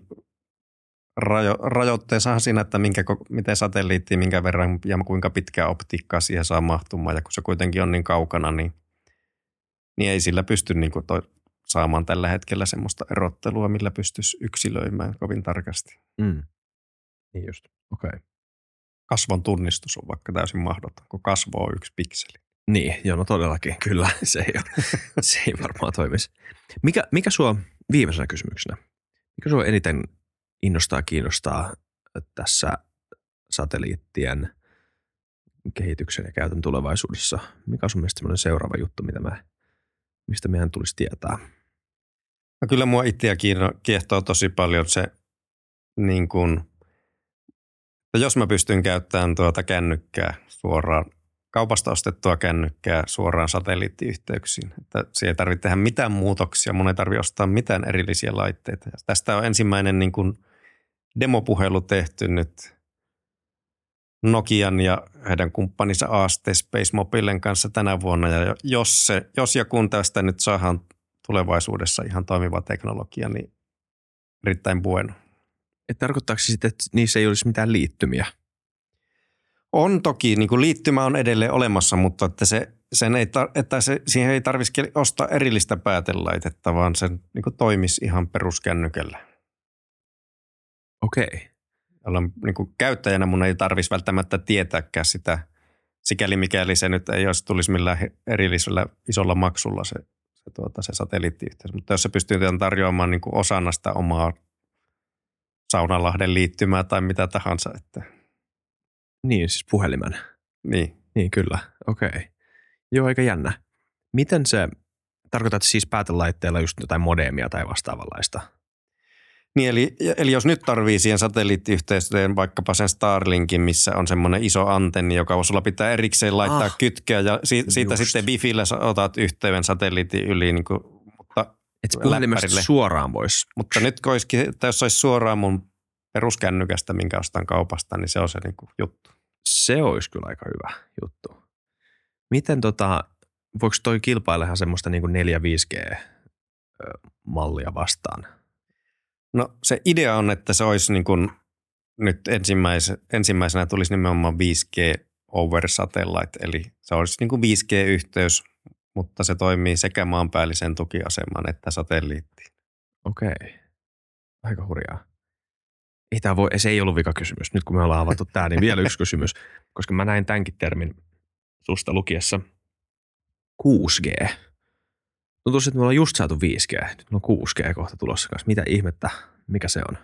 rajo, rajoitteensahan siinä, että minkä, miten satelliitti, minkä verran ja kuinka pitkää optiikkaa siihen saa mahtumaan. Ja kun se kuitenkin on niin kaukana, niin, niin ei sillä pysty niin kuin toi, saamaan tällä hetkellä semmoista erottelua, millä pystyisi yksilöimään kovin tarkasti. Mm. Niin just, okei. Okay. Kasvon tunnistus on vaikka täysin mahdoton, kun kasvo on yksi pikseli. Niin, joo, no todellakin, [laughs] kyllä. Se ei, ole, [laughs] se ei varmaan toimisi. Mikä, mikä sua viimeisenä kysymyksenä, mikä sua eniten innostaa, kiinnostaa tässä satelliittien kehityksen ja käytön tulevaisuudessa? Mikä on sun mielestä seuraava juttu, mitä me, mistä meidän tulisi tietää? No kyllä mua itseä kiehtoo tosi paljon se, niin kuin, jos mä pystyn käyttämään tuota kännykkää suoraan, kaupasta ostettua kännykkää suoraan satelliittiyhteyksiin. Että siihen ei tarvitse tehdä mitään muutoksia, mun ei tarvitse ostaa mitään erillisiä laitteita. Ja tästä on ensimmäinen niin kuin demopuhelu tehty nyt Nokian ja heidän kumppaninsa AST Space Mobilen kanssa tänä vuonna. Ja jos, se, jos ja kun tästä nyt saadaan tulevaisuudessa ihan toimiva teknologia, niin erittäin bueno. Et tarkoittaako se sitten, että niissä ei olisi mitään liittymiä? On toki, niin kuin liittymä on edelleen olemassa, mutta että, se, sen ei tar- että se, siihen ei tarvitsisi ostaa erillistä päätelaitetta, vaan se niin kuin toimisi ihan peruskännykällä. Okei. Jolloin niin kuin käyttäjänä mun ei tarvitsisi välttämättä tietääkään sitä, sikäli mikäli se nyt ei olisi tulisi millään erillisellä isolla maksulla se, se, tuota, se satelliittiyhteys. Mutta jos se pystyy tarjoamaan niin kuin osana sitä omaa Saunalahden liittymää tai mitä tahansa. Että. Niin, siis puhelimen. Niin. Niin, kyllä. Okei. Okay. Joo, aika jännä. Miten se, tarkoitat siis päätelaitteella just jotain modeemia tai vastaavanlaista? Niin, eli, eli jos nyt tarvii siihen satelliittiyhteistyöön vaikkapa sen Starlinkin, missä on semmoinen iso antenni, joka sulla pitää erikseen laittaa ah, kytkeä ja si, siitä just. sitten Wifillä otat yhteyden satelliitin yli, niin kuin, Et puhelimesta suoraan voisi. Mutta nyt koiskin, että jos olisi suoraan mun peruskännykästä, minkä ostan kaupasta, niin se on se niin kuin juttu. Se olisi kyllä aika hyvä juttu. Miten tota, voiko toi kilpailehan semmoista niin kuin 4-5G-mallia vastaan? No se idea on, että se olisi niin kuin nyt ensimmäis, ensimmäisenä tulisi nimenomaan 5G over satellite, eli se olisi niin kuin 5G-yhteys, mutta se toimii sekä maanpäällisen tukiaseman että satelliittiin. Okei, aika hurjaa. Ei tämä voi, se ei ollut vika kysymys. Nyt kun me ollaan avattu tämä, niin vielä yksi kysymys, [laughs] koska mä näin tämänkin termin susta lukiessa. 6G. Tuntuu, että me ollaan just saatu 5G. Nyt on 6G kohta tulossa kanssa. Mitä ihmettä? Mikä se on?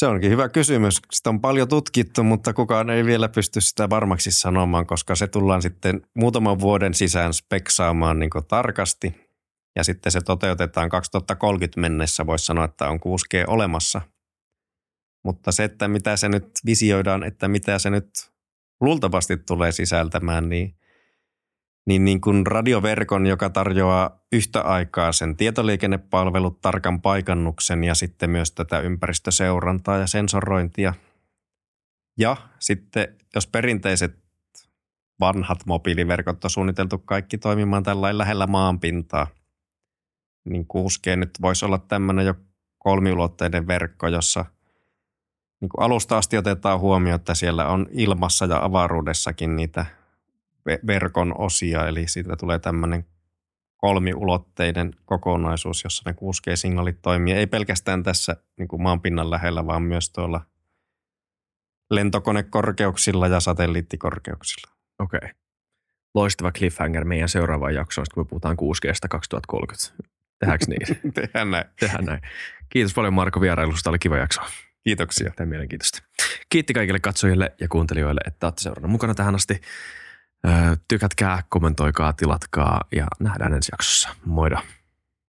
Se onkin hyvä kysymys. Sitä on paljon tutkittu, mutta kukaan ei vielä pysty sitä varmaksi sanomaan, koska se tullaan sitten muutaman vuoden sisään speksaamaan niin tarkasti. Ja sitten se toteutetaan 2030 mennessä, voisi sanoa, että on 6G olemassa. Mutta se, että mitä se nyt visioidaan, että mitä se nyt luultavasti tulee sisältämään, niin niin, niin kuin radioverkon, joka tarjoaa yhtä aikaa sen tietoliikennepalvelut, tarkan paikannuksen ja sitten myös tätä ympäristöseurantaa ja sensorointia. Ja sitten jos perinteiset vanhat mobiiliverkot on suunniteltu kaikki toimimaan tällä lähellä maanpintaa, niin 6G nyt voisi olla tämmöinen jo kolmiulotteinen verkko, jossa niin kuin alusta asti otetaan huomioon, että siellä on ilmassa ja avaruudessakin niitä – verkon osia, eli siitä tulee tämmöinen kolmiulotteinen kokonaisuus, jossa ne 6G-signaalit toimii. Ei pelkästään tässä niin kuin maanpinnan lähellä, vaan myös tuolla lentokonekorkeuksilla ja satelliittikorkeuksilla. Okei. Okay. Loistava cliffhanger meidän seuraavaan jaksoon, kun me puhutaan 6Gstä 2030. Tehdäänkö niin? [laughs] Tehdään näin. Tehdään näin. Kiitos paljon Marko vierailusta, oli kiva jaksoa. Kiitoksia. Tämä mielenkiintoista. Kiitti kaikille katsojille ja kuuntelijoille, että olette seurannut mukana tähän asti. Tykätkää, kommentoikaa, tilatkaa ja nähdään ensi jaksossa. Moida.